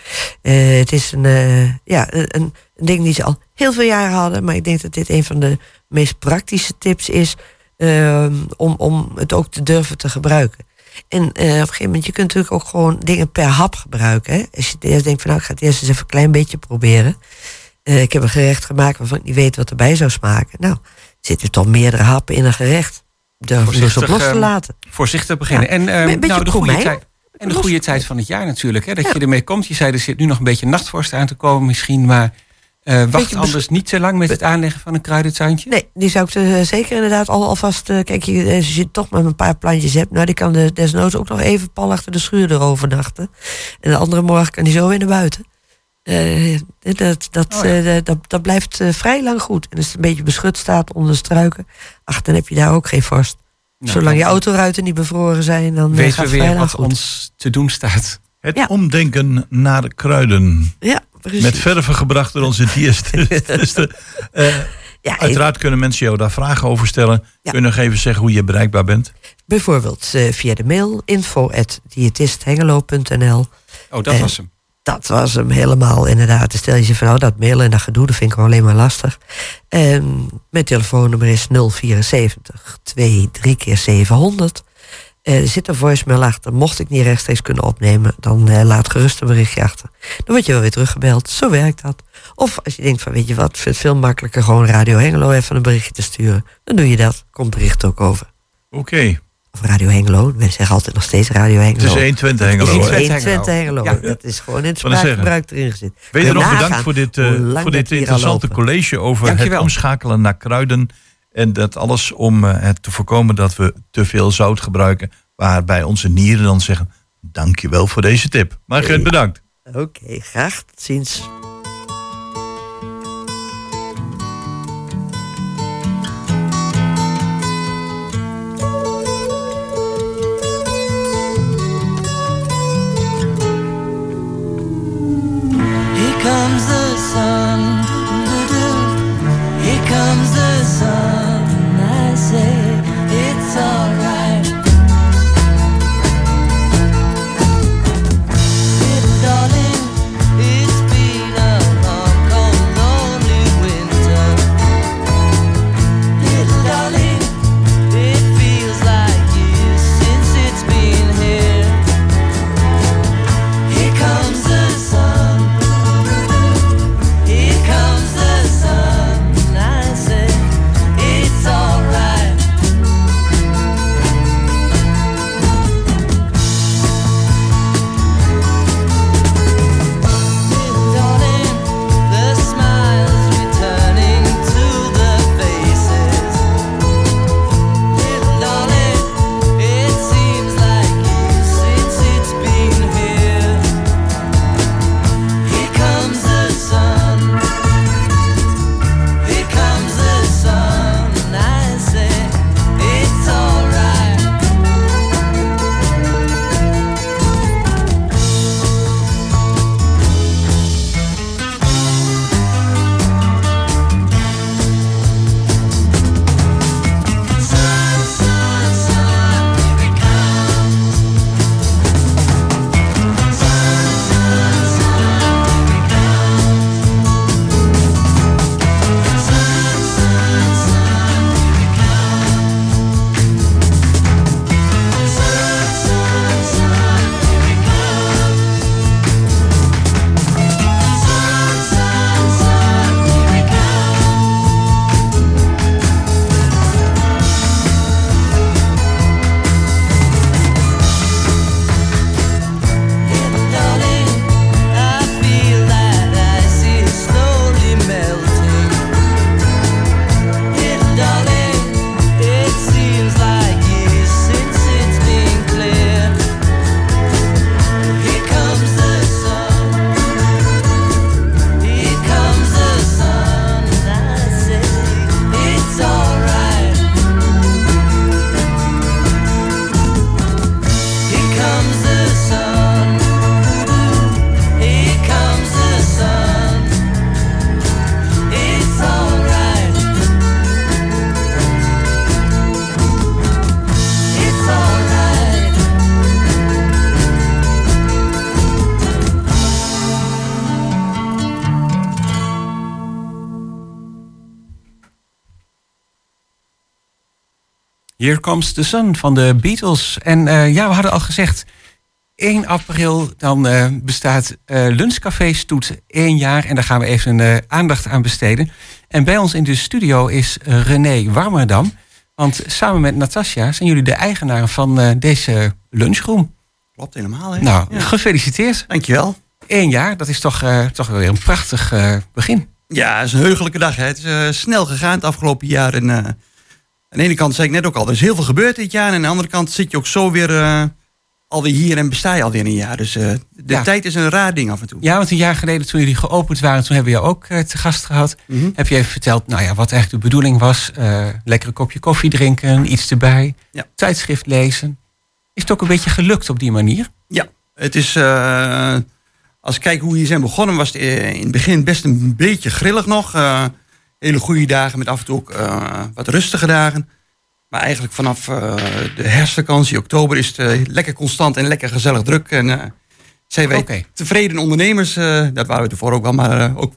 Eh, het is een, eh, ja, een, een ding die ze al heel veel jaren hadden, maar ik denk dat dit een van de meest praktische tips is ehm, om, om het ook te durven te gebruiken. En op een gegeven moment, je kunt natuurlijk ook gewoon dingen per hap gebruiken. Hè? Als je eerst denkt van nou, ik ga het eerst eens even een klein beetje proberen. Ik heb een gerecht gemaakt waarvan ik niet weet wat erbij zou smaken. Nou, zitten toch meerdere happen in een gerecht. Dus op Voorzichtig, los te ehm, laten. Voorzichtig beginnen. Ja. En, ehm, nou, de goede tijd. En de goede tijd van het jaar natuurlijk. Hè, dat Ja. je ermee komt. Je zei er zit nu nog een beetje nachtvorst aan te komen misschien. Maar eh, wacht anders niet te lang met het aanleggen van een kruidentuintje. Nee, die zou ik eh, zeker inderdaad al, alvast... eh, kijk, je, als je toch maar een paar plantjes hebt... nou, die kan de, desnoods ook nog even pal achter de schuur erovernachten. En de andere morgen kan die zo weer naar buiten. Eh, dat, dat, Oh ja. eh, dat, dat blijft eh, vrij lang goed. En als het een beetje beschut staat onder de struiken... ach, dan heb je daar ook geen vorst. Nou, Zolang je autoruiten niet bevroren zijn... dan eh, weten gaat we weer wat goed. ons te doen staat. Het Ja. omdenken naar de kruiden. Ja, precies. Met verven gebracht door onze diersten. Eh, ja, uiteraard kunnen mensen jou daar vragen over stellen. Ja. Kun je nog even zeggen hoe je bereikbaar bent? Bijvoorbeeld eh, via de mail info.diëtisthengelo.nl Oh, dat Eh, was hem. Dat was hem helemaal inderdaad. Dan stel je van, nou, dat mailen en dat gedoe, dat vind ik alleen maar lastig. En mijn telefoonnummer is 074 23 keer 700. Eh, er zit een voicemail achter. Mocht ik niet rechtstreeks kunnen opnemen, dan eh, laat gerust een berichtje achter. Dan word je wel weer teruggebeld. Zo werkt dat. Of als je denkt van, weet je wat, vind het veel makkelijker gewoon Radio Hengelo even een berichtje te sturen. Dan doe je dat. Komt bericht ook over. Oké, Of Radio Hengelo. We zeggen altijd nog steeds Radio het Hengelo. is 120 Hengelo. Het is hè? 120. 120 Hengelo. Ja. Dat is gewoon in het spraakgebruik erin gezet. Wederom je bedankt voor dit, eh, voor dit interessante college over Dankjewel. het omschakelen naar kruiden. En dat alles om eh, het te voorkomen dat we te veel zout gebruiken. Waarbij onze nieren dan zeggen, dankjewel voor deze tip. Margret, bedankt. Oké, graag. Tot ziens. Here Comes the Sun van de Beatles. En eh, ja, we hadden al gezegd, 1 april dan eh, bestaat eh Lunchcafé Stoet één jaar. En daar gaan we even eh, aandacht aan besteden. En bij ons in de studio is René Warmerdam. Want samen met Natasja zijn jullie de eigenaar van deze lunchroom. Klopt helemaal, hè? Nou, Ja. gefeliciteerd. Dankjewel. Eén jaar, dat is toch, toch wel weer een prachtig begin. Ja, het is een heugelijke dag. Hè. Het is snel gegaan het afgelopen jaar. En, aan de ene kant zei ik net ook al, er is heel veel gebeurd dit jaar. En aan de andere kant zit je ook zo weer eh, alweer hier en besta je alweer een jaar. Dus eh, de Ja. tijd is een raar ding af en toe. Ja, want een jaar geleden toen jullie geopend waren, toen hebben we jou ook eh, te gast gehad. Mhm. Heb je even verteld nou ja, wat eigenlijk de bedoeling was. Lekker een kopje koffie drinken, iets erbij. Ja. Tijdschrift lezen. Is het ook een beetje gelukt op die manier? Ja, het is. als ik kijk hoe we hier zijn begonnen, was het in het begin best een beetje grillig nog. Hele goede dagen met af en toe ook eh, wat rustige dagen. Maar eigenlijk vanaf eh, de herfstvakantie, oktober, is het eh, lekker constant en lekker gezellig druk. En zijn wij tevreden ondernemers. dat waren we ervoor ook wel, maar ook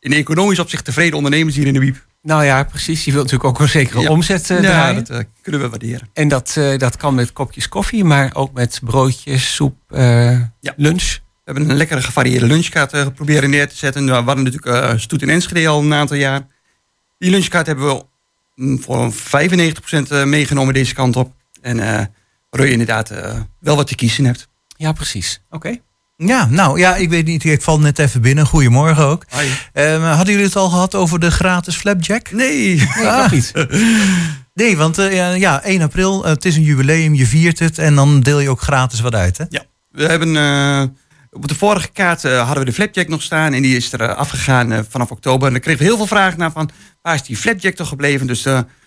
in economisch opzicht tevreden ondernemers hier in de Wiep. Nou ja, precies. Je wilt natuurlijk ook een zekere Ja. omzet eh, ja, dat kunnen we waarderen. En dat, dat kan met kopjes koffie, maar ook met broodjes, soep, Ja. lunch. We hebben een lekkere gevarieerde lunchkaart eh, proberen neer te zetten. We hadden natuurlijk eh Stoet in Enschede al een aantal jaar. Die lunchkaart hebben we mm, voor 95% eh, meegenomen deze kant op. En waardoor je inderdaad wel wat te kiezen hebt. Ja, precies. Oké. Ja, nou ja, ik weet niet. Ik val net even binnen. Goedemorgen ook. Ehm, hadden jullie het al gehad over de gratis flapjack? Nee, Nee, nog niet. Nee, want ja, ja, 1 april, het is een jubileum, je viert het en dan deel je ook gratis wat uit, hè? Ja, we hebben op de vorige kaart eh, hadden we de flapjack nog staan en die is er eh, afgegaan eh, vanaf oktober. En dan kregen we heel veel vragen naar van waar is die flapjack toch gebleven? Dus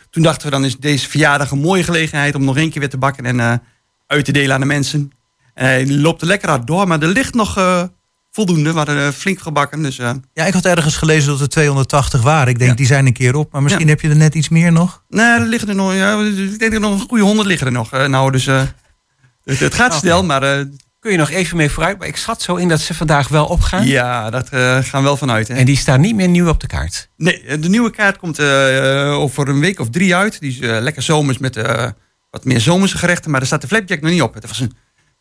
toen dachten we dan is deze verjaardag een mooie gelegenheid om nog één keer weer te bakken en uit te delen aan de mensen. En hij loopt er lekker hard door, maar er ligt nog voldoende. We hadden flink gebakken, dus Ja, ik had ergens gelezen dat er 280 waren. Ik denk, Ja. die zijn een keer op, maar misschien Ja. heb je er net iets meer nog. nee, er liggen er nog. Ja, ik denk dat er nog een goede honderd liggen er nog. Nou, dus het, het gaat Oké. snel, maar Kun je nog even mee vooruit? Maar ik schat zo in dat ze vandaag wel opgaan. ja, dat eh, gaan we wel vanuit. Hè. En die staan niet meer nieuw op de kaart. Nee, de nieuwe kaart komt eh, eh, over een week of drie uit. Die is eh, lekker zomers met eh, wat meer zomerse gerechten. Maar daar staat de flapjack nog niet op. Het was een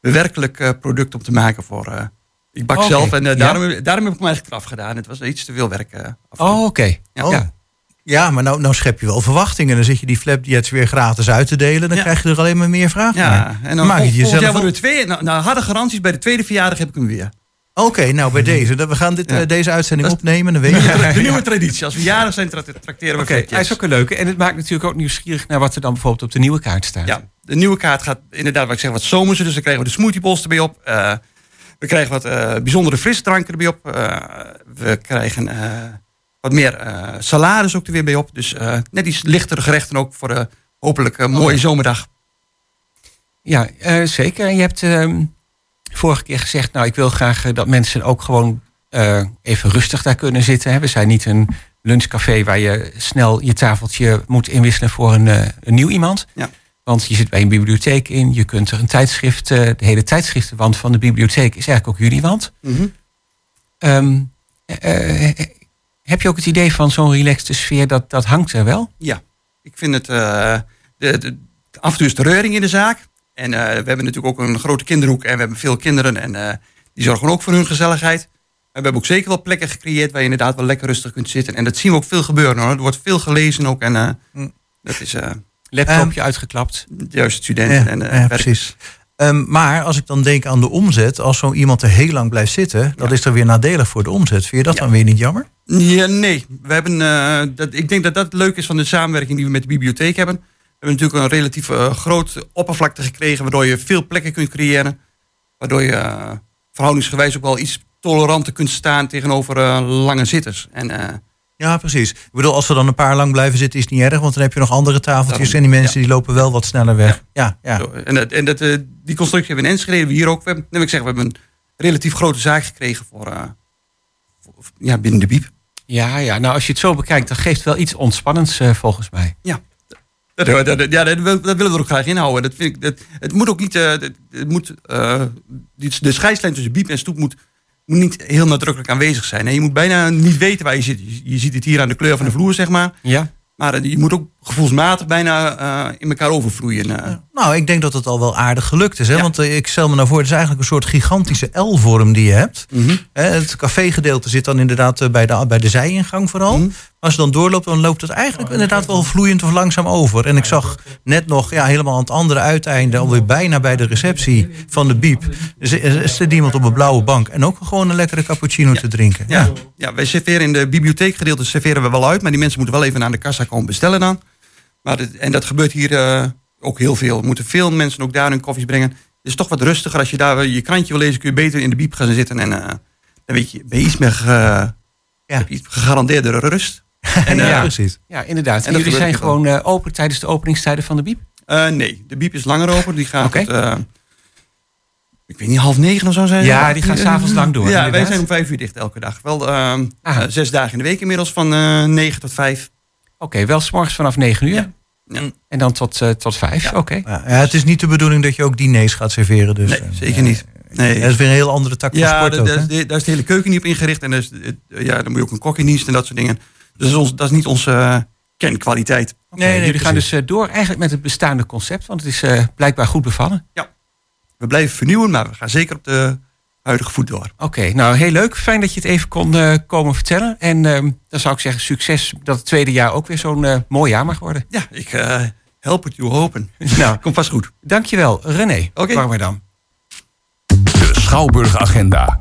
bewerkelijk eh, product om te maken voor... eh, ik bak zelf en eh, ja. daarom, daarom heb ik hem eigenlijk eraf gedaan. Het was iets te veel werk. eh. Oh, oké. Ja. Oh. Ja. Ja, maar nou, nou schep je wel verwachtingen. Dan zit je die flapjets weer gratis uit te delen. Dan Ja. krijg je er alleen maar meer vragen naar. Ja, en dan Maak je jezelf op. worden we twee. Nou, nou, harde garanties bij de tweede verjaardag heb ik hem weer. Oké, nou bij deze. We gaan dit, Ja. eh, deze uitzending is- opnemen. Dan weet je De nieuwe traditie. Als we jarig zijn, tra- trakteren we Oké, hij is ook een leuke. En het maakt natuurlijk ook nieuwsgierig naar wat er dan bijvoorbeeld op de nieuwe kaart staat. Ja, de nieuwe kaart gaat inderdaad, wat ik zeg, wat zomerse. Dus dan krijgen we de smoothie bowls erbij op. Eh, we krijgen wat eh, bijzondere frisdranken erbij op. We krijgen wat meer eh, salades ook er weer bij op. Dus eh, net iets lichtere gerechten ook voor de hopelijk een mooie zomerdag. Ja, zeker. En je hebt ehm, vorige keer gezegd, nou, ik wil graag dat mensen ook gewoon even rustig daar kunnen zitten. Hè. We zijn niet een lunchcafé waar je snel je tafeltje moet inwisselen voor een, een nieuw iemand. Ja. Want je zit bij een bibliotheek in, je kunt er een tijdschrift, de hele tijdschriftenwand van de bibliotheek is eigenlijk ook jullie wand. Eh, heb je ook het idee van zo'n relaxte sfeer, dat, dat hangt er wel? Ja, ik vind het. eh, de, de- af en toe is de reuring in de zaak. En eh, we hebben natuurlijk ook een grote kinderhoek en we hebben veel kinderen. En eh, die zorgen ook voor hun gezelligheid. We hebben ook zeker wel plekken gecreëerd waar je inderdaad wel lekker rustig kunt zitten. En dat zien we ook veel gebeuren hoor. Er wordt veel gelezen ook. En Mm. dat is Laptopje uitgeklapt. juist studenten en ja, precies. Ehm, maar als ik dan denk aan de omzet, als zo iemand er heel lang blijft zitten, dat is dan weer nadelig voor de omzet. Vind je dat Ja. dan weer niet jammer? Ja, nee. We hebben, eh, dat, ik denk dat dat leuk is van de samenwerking die we met de bibliotheek hebben. We hebben natuurlijk een relatief eh, groot oppervlakte gekregen, waardoor je veel plekken kunt creëren. Waardoor je eh, verhoudingsgewijs ook wel iets toleranter kunt staan tegenover lange zitters. En Ja, precies. Ik bedoel, als we dan een paar lang blijven zitten, is het niet erg, want dan heb je nog andere tafeltjes Daarom, en die mensen die lopen wel wat sneller weg. Ja, ja. zo. en, dat, en dat, eh, die constructie hebben we in Enschede, hebben we hier ook. We hebben, ik zeg, we hebben een relatief grote zaak gekregen voor, eh, voor- ja, binnen de biep. Ja, ja, nou als je het zo bekijkt, dat geeft wel iets ontspannends eh, volgens mij. Dat, dat, dat- ja, dat, wil- dat willen we er ook graag inhouden. Dat vind ik, dat, het moet ook niet. eh, het, het moet, eh, die- de scheidslijn tussen biep en stoep moet, moet niet heel nadrukkelijk aanwezig zijn. Je moet bijna niet weten waar je zit. Je, je ziet het hier aan de kleur van de vloer, zeg maar. Ja. Maar eh, je moet ook gevoelsmatig bijna eh, in elkaar overvloeien. eh. Nou, ik denk dat het al wel aardig gelukt is. Hè? Ja. Want eh, ik stel me nou voor, het is eigenlijk een soort gigantische L-vorm die je hebt. Mhm. Hè, Het cafégedeelte zit dan inderdaad bij de, bij de zijingang vooral. Mhm. Als je dan doorloopt, dan loopt het eigenlijk inderdaad wel vloeiend of langzaam over. En ik zag net nog ja, helemaal aan het andere uiteinde, alweer bijna bij de receptie van de Biep. Dus er zit iemand op een blauwe bank en ook gewoon een lekkere cappuccino te drinken. Ja. Ja. wij serveren in de bibliotheekgedeelte serveren we wel uit, maar die mensen moeten wel even aan de kassa komen bestellen dan. Maar en dat gebeurt hier eh, ook heel veel. Er moeten veel mensen ook daar hun koffies brengen. Het is toch wat rustiger. Als je daar je krantje wil lezen, kun je beter in de biep gaan zitten. En eh, dan weet je, ben je iets meer ge, je iets gegarandeerde rust. En, Ja, eh, precies. Ja, inderdaad. En, jullie zijn gewoon eh, open tijdens de openingstijden van de Biep? eh, nee, de biep is langer open. Die gaat tot, eh, ik weet niet, half negen of zo zijn. Ja, die gaan s'avonds lang door, Ja, wij zijn om vijf uur dicht elke dag. Wel eh, eh, zes dagen in de week inmiddels van eh negen tot vijf. Oké, wel s'morgens vanaf 9 uur. Ja. Ja. En dan tot, eh, tot 5. Oké. Ja, ja, het is niet de bedoeling dat je ook diners gaat serveren. Dus, Nee, eh, zeker niet. Nee. Ja, dat is weer een heel andere tak van Ja, sport daar, is de, daar is de hele keuken niet op ingericht. En eh, ja, dan moet je ook een kok in dienst en dat soort dingen. Dus dat is, ons, dat is niet onze eh, kernkwaliteit. Oké, jullie gaan dus door eigenlijk met het bestaande concept, want het is eh, blijkbaar goed bevallen. We blijven vernieuwen, maar we gaan zeker op de huidige voet door. Oké, nou heel leuk. Fijn dat je het even kon eh, komen vertellen. En ehm, dan zou ik zeggen, succes dat het tweede jaar ook weer zo'n eh, mooi jaar mag worden. Ja, ik eh, help het u hopen. Nou, Komt vast goed. dankjewel. René, Oké. Warmerdam. De Schouwburg Agenda.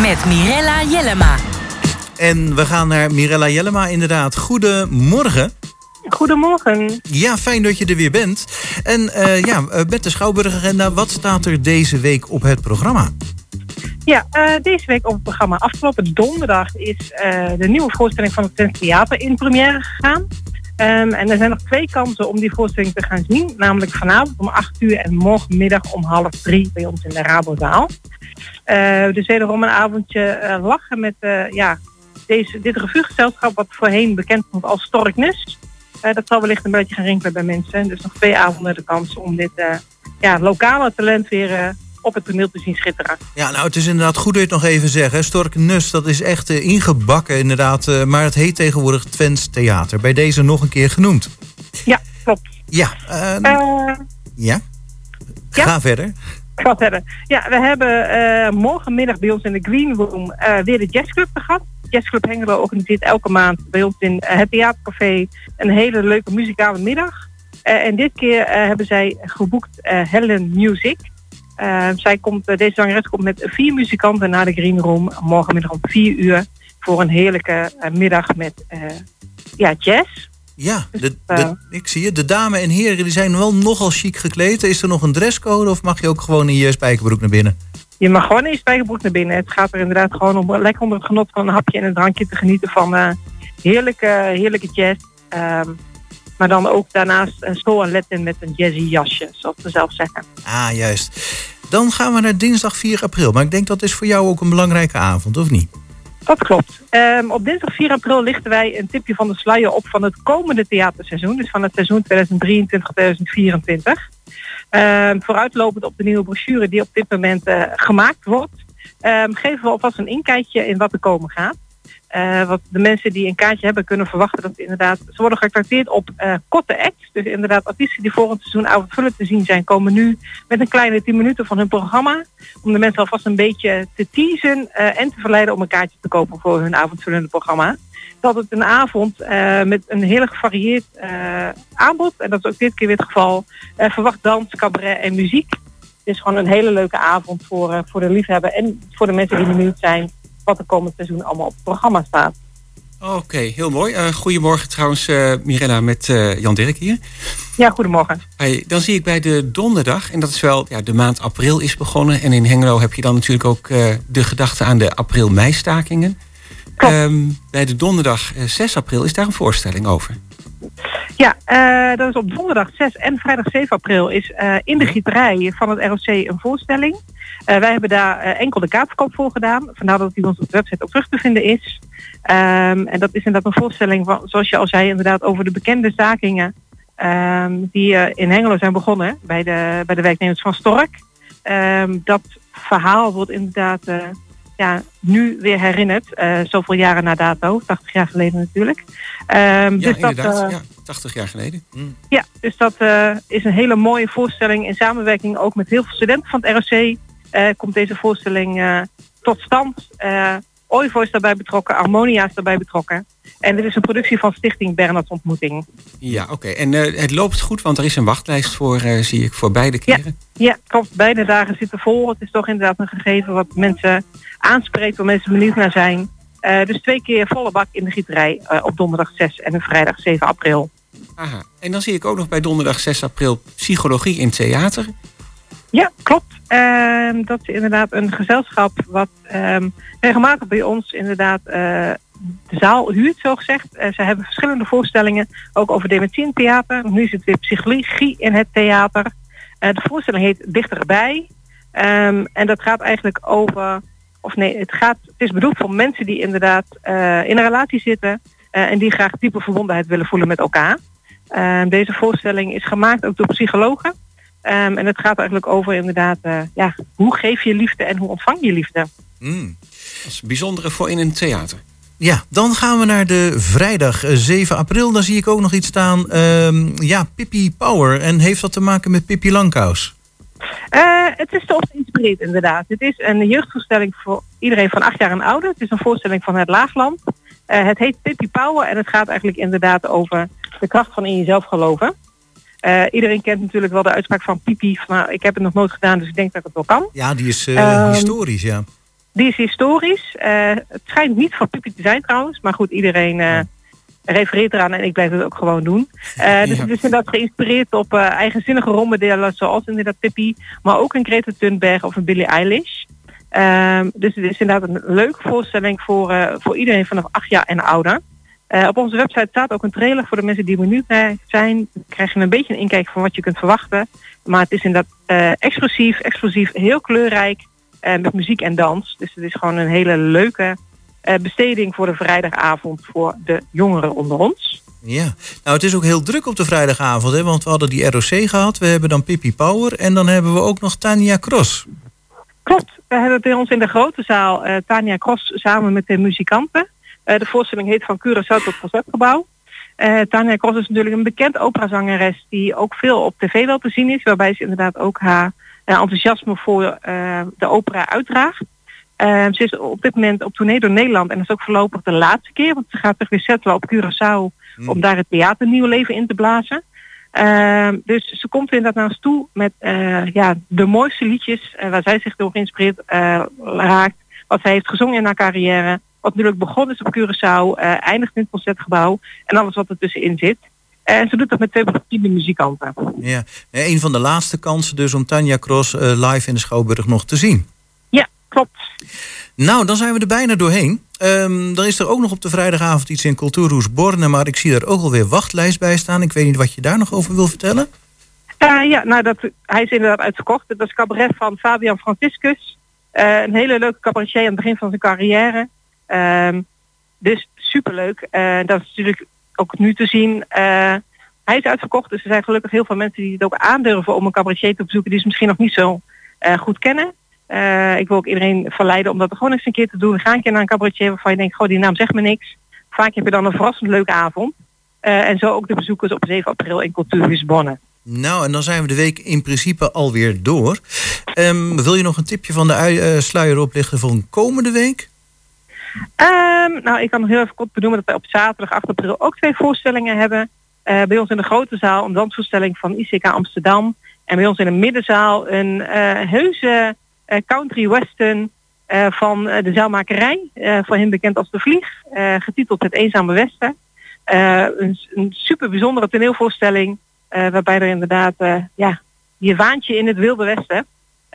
Met Mirella Jellema. En we gaan naar Mirella Jellema inderdaad. Goedemorgen. Goedemorgen. Ja, fijn dat je er weer bent. En eh, ja, eh, met de Schouwburgagenda, wat staat er deze week op het programma? Ja, eh, deze week op het programma. Afgelopen donderdag is de nieuwe voorstelling van het Twents Theater in première gegaan. Ehm, en er zijn nog twee kansen om die voorstelling te gaan zien. Namelijk vanavond om 8 uur en morgenmiddag om half drie bij ons in de Rabozaal. Eh dus wederom een avondje lachen met ja, deze, dit revuegezelschap wat voorheen bekend stond als Storknus. Eh, dat zal wellicht een beetje gaan rinkelen bij mensen. Dus nog twee avonden de kans om dit eh, ja, lokale talent weer eh, op het toneel te zien schitteren. Ja, nou, het is inderdaad goed dat je het nog even zegt. Stork Nus, dat is echt ingebakken inderdaad. maar het heet tegenwoordig Twents Theater. Bij deze nog een keer genoemd. Ja, klopt. Ja, eh, Eh, ja. ja. Ga verder. ga verder. Ja, we hebben morgenmiddag bij ons in de Green Room weer de Jazzclub te Jazzclub Hengelo organiseert elke maand bij ons in eh, het Theatercafé een hele leuke muzikale middag. Eh, en dit keer eh, hebben zij geboekt Helen Music. Zij komt, deze zangeres komt met vier muzikanten naar de Green Room morgenmiddag om vier uur voor een heerlijke middag met ja, jazz. Ja, de, de, ik zie het. De dames en heren die zijn wel nogal chic gekleed. Is er nog een dresscode of mag je ook gewoon in je spijkerbroek naar binnen? Je mag gewoon in je spijkerbroek naar binnen. Het gaat er inderdaad gewoon om lekker onder het genot van een hapje en een drankje te genieten van eh, heerlijke, heerlijke jazz. Ehm, maar dan ook daarnaast een soul en Latin met een jazzy jasje, zoals we zelf zeggen. Ah, juist. Dan gaan we naar dinsdag 4 april. Maar ik denk dat is voor jou ook een belangrijke avond, of niet? Dat klopt. Ehm, op dinsdag 4 april lichten wij een tipje van de sluier op van het komende theaterseizoen. Dus van het seizoen 2023-2024. Ehm, vooruitlopend op de nieuwe brochure die op dit moment eh, gemaakt wordt. ehm, geven we alvast een inkijkje in wat er komen gaat. Eh, wat de mensen die een kaartje hebben kunnen verwachten dat inderdaad... Ze worden getrakteerd op eh, korte acts. Dus inderdaad artiesten die volgend seizoen avondvullend te zien zijn... komen nu met een kleine 10 minuten van hun programma. Om de mensen alvast een beetje te teasen en te verleiden om een kaartje te kopen voor hun avondvullende programma. Dat het een avond eh, met een heel gevarieerd eh, aanbod. En dat is ook dit keer weer het geval. Eh, verwacht dans, cabaret en muziek. Het is gewoon een hele leuke avond voor, voor de liefhebber en voor de mensen die benieuwd zijn wat er komend seizoen allemaal op het programma staat. Oké, heel mooi. Goedemorgen trouwens, eh, Mirella, met eh, Jan Dirk hier. Ja, goedemorgen. Hey, dan zie ik bij de donderdag, en dat is wel, ja, de maand april is begonnen. En in Hengelo heb je dan natuurlijk ook de gedachte aan de april-mei-stakingen. Ehm, bij de donderdag eh, 6 april is daar een voorstelling over. Ja, eh, dat is op donderdag 6 en vrijdag 7 april is eh, in de gieterij van het ROC een voorstelling. Eh, wij hebben daar eh, enkel de kaartverkoop voor gedaan. Vandaar dat die op de website ook terug te vinden is. Ehm, en dat is inderdaad een voorstelling van, zoals je al zei, inderdaad over de bekende stakingen ehm, die eh, in Hengelo zijn begonnen bij de, bij de werknemers van Stork. Dat verhaal wordt inderdaad eh, ja, nu weer herinnerd. eh, zoveel jaren na dato, 80 jaar geleden natuurlijk. Ehm, Ja, dus dat, eh, ja. 80 jaar geleden. Ja, dus dat eh, is een hele mooie voorstelling in samenwerking ook met heel veel studenten van het ROC. komt deze voorstelling tot stand. Oivo is daarbij betrokken, Harmonia is daarbij betrokken. En dit is een productie van Stichting Bernards Ontmoeting. Ja, oké. En eh, het loopt goed, want er is een wachtlijst voor, eh, zie ik, voor beide keren. Ja, klopt. Beide dagen zitten vol. Het is toch inderdaad een gegeven wat mensen aanspreekt, waar mensen benieuwd naar zijn. Eh, dus twee keer volle bak in de gieterij op donderdag 6 en vrijdag 7 april. Aha. En dan zie ik ook nog bij donderdag 6 april psychologie in theater. Ja, klopt. Ehm, dat is inderdaad een gezelschap wat ehm, regelmatig bij ons inderdaad eh, de zaal huurt, zo gezegd. Eh, ze hebben verschillende voorstellingen, ook over dementie in theater. Nu het weer psychologie in het theater. Eh, de voorstelling heet Dichterbij. Ehm, en dat gaat eigenlijk over, of nee, het, gaat, het is bedoeld voor mensen die inderdaad in een relatie zitten en die graag diepe verbondenheid willen voelen met elkaar. Deze voorstelling is gemaakt ook door psychologen. Ehm, en het gaat eigenlijk over inderdaad, eh, ja, hoe geef je liefde en hoe ontvang je liefde? Mm. Dat is bijzondere voor in een theater. Ja, dan gaan we naar de vrijdag eh, 7 april. Dan zie ik ook nog iets staan. Ehm, ja, Pippi Power. En heeft dat te maken met Pippi Langkous? Eh, het is toch geïnspireerd inderdaad. Het is een jeugdvoorstelling voor iedereen van acht jaar en ouder. Het is een voorstelling van het Laagland. Eh, het heet Pippi Power en het gaat eigenlijk inderdaad over de kracht van in jezelf geloven. Eh, iedereen kent natuurlijk wel de uitspraak van Pipi, maar ik heb het nog nooit gedaan, dus ik denk dat het wel kan. Ja, die is eh, Ehm, historisch, ja. Die is historisch. Eh, het schijnt niet van Pipi te zijn trouwens, maar goed, iedereen refereert eraan en ik blijf het ook gewoon doen. Dus Ja. het is inderdaad geïnspireerd op eigenzinnige rolmodellen zoals inderdaad Pippi, maar ook een Greta Thunberg of een Billie Eilish. Ehm, dus het is inderdaad een leuke voorstelling voor, voor iedereen vanaf acht jaar en ouder. Eh, op onze website staat ook een trailer voor de mensen die benieuwd zijn. Dan krijg je een beetje een inkijk van wat je kunt verwachten. Maar het is inderdaad eh, exclusief, explosief, heel kleurrijk. eh, met muziek en dans. Dus het is gewoon een hele leuke besteding voor de vrijdagavond voor de jongeren onder ons. Ja, nou het is ook heel druk op de vrijdagavond, hè, want we hadden die ROC gehad, we hebben dan Pippi Power en dan hebben we ook nog Tanja Cross. Klopt, we hebben bij ons in de grote zaal Tania Cross samen met de muzikanten. Eh, de voorstelling heet Van Curaçao tot Concertgebouw. Eh Tania Cross is natuurlijk een bekend operazangeres die ook veel op tv wel te zien is. Waarbij ze inderdaad ook haar enthousiasme voor eh, de opera uitdraagt. Ze is op dit moment op tournee door Nederland en dat is ook voorlopig de laatste keer. Want ze gaat zich weer settelen op Curaçao om daar het theater nieuw leven in te blazen. Dus ze komt inderdaad naar ons toe met ja, de mooiste liedjes waar zij zich door geïnspireerd raakt. Wat zij heeft gezongen in haar carrière. Wat natuurlijk begonnen is op Curaçao, eh, eindigt in het concertgebouw en alles wat er tussenin zit. En ze doet dat met twee bekende muzikanten. Ja, Eh, een van de laatste kansen dus om Tanja Cross eh, live in de Schouwburg nog te zien. Ja, klopt. Nou, dan zijn we er bijna doorheen. Ehm, dan is er ook nog op de vrijdagavond iets in Cultuurhoes Borne, maar ik zie daar ook alweer wachtlijst bij staan. Ik weet niet wat je daar nog over wil vertellen. Eh, ja, nou dat, hij is inderdaad uitverkocht. Dat is cabaret van Fabian Franciscus. Eh, een hele leuke cabaretier aan het begin van zijn carrière. Ehm, dus superleuk. Eh, dat is natuurlijk ook nu te zien. Eh, hij is uitverkocht, dus er zijn gelukkig heel veel mensen die het ook aandurven om een cabaretier te bezoeken die ze misschien nog niet zo eh, goed kennen. Ik wil ook iedereen verleiden om dat gewoon eens een keer te doen. Ga een keer naar een cabaretier waarvan je denkt, goh, die naam zegt me niks. Vaak heb je dan een verrassend leuke avond. En zo ook de bezoekers op 7 april in Cultuurhuis Bonne. Nou, en dan zijn we de week in principe alweer door. Ehm, wil je nog een tipje van de ui- sluier oplichten voor een komende week? Ehm, nou, ik kan nog heel even kort benoemen dat wij op zaterdag 8 april ook twee voorstellingen hebben. Eh, bij ons in de grote zaal een dansvoorstelling van ICK Amsterdam. En bij ons in de middenzaal een eh, heuse eh, country western van de zeilmakerij. voor hen bekend als De Vlieg. getiteld Het Eenzame Westen. Een, een super bijzondere toneelvoorstelling. waarbij er inderdaad, ja, je waant je in het wilde westen.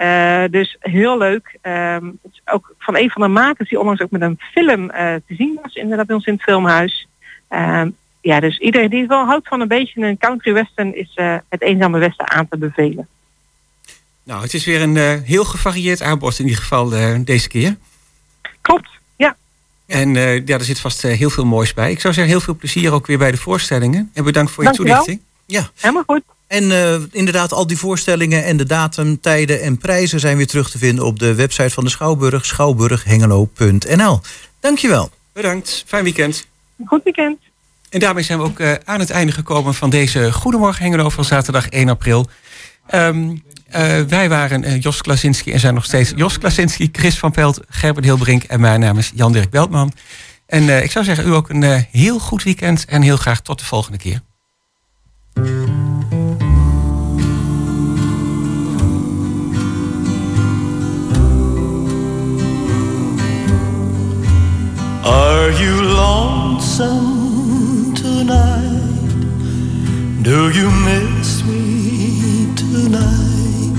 Eh, dus heel leuk. Ehm, het is ook van een van de makers die onlangs ook met een film eh, te zien was, inderdaad bij ons in het filmhuis. Ehm, ja, dus iedereen die wel houdt van een beetje een country western is eh, het eenzame westen aan te bevelen. Nou, het is weer een heel gevarieerd aanbod in ieder geval deze keer. Klopt, ja. En ja, er zit vast heel veel moois bij. Ik zou zeggen, heel veel plezier ook weer bij de voorstellingen. En bedankt voor je Dank je wel. toelichting. Ja, Helemaal goed. En eh, inderdaad, al die voorstellingen en de datum, tijden en prijzen zijn weer terug te vinden op de website van de Schouwburg, schouwburghengelo.nl. Dankjewel. Bedankt. Fijn weekend. Goed weekend. En daarmee zijn we ook eh, aan het einde gekomen van deze Goedemorgen Hengelo van zaterdag 1 april. Ehm, eh, wij waren Jos Klasinski en zijn nog steeds Jos Klasinski, Chris van Pelt, Gerbert Hilbrink en mijn naam is Jan-Dirk Beltman. En eh, ik zou zeggen, u ook een eh, heel goed weekend en heel graag tot de volgende keer. Lonesome tonight? Do you miss me tonight?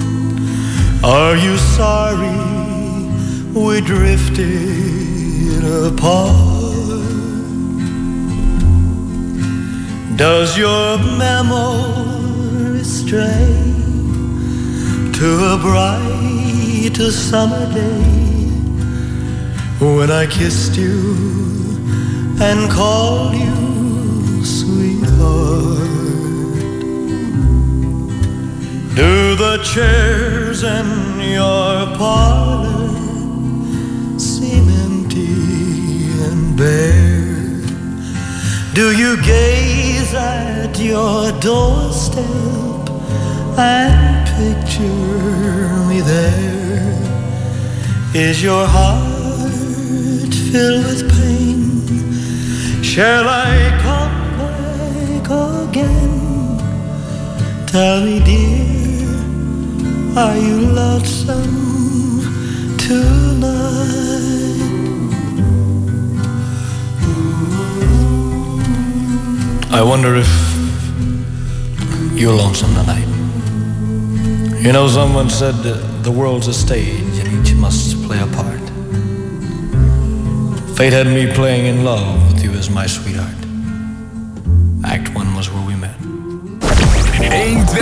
Are you sorry we drifted apart? Does your memory stray to a bright summer day? when I kissed you and call you sweetheart. Do the chairs in your parlor seem empty and bare? Do you gaze at your doorstep and picture me there? Is your heart filled with? Shall I come back again? Tell me, dear, are you lonesome tonight? I wonder if you're lonesome tonight. You know, someone said the world's a stage and each must play a part. Fate had me playing in love as my sweetheart. Act one was where we met. 120.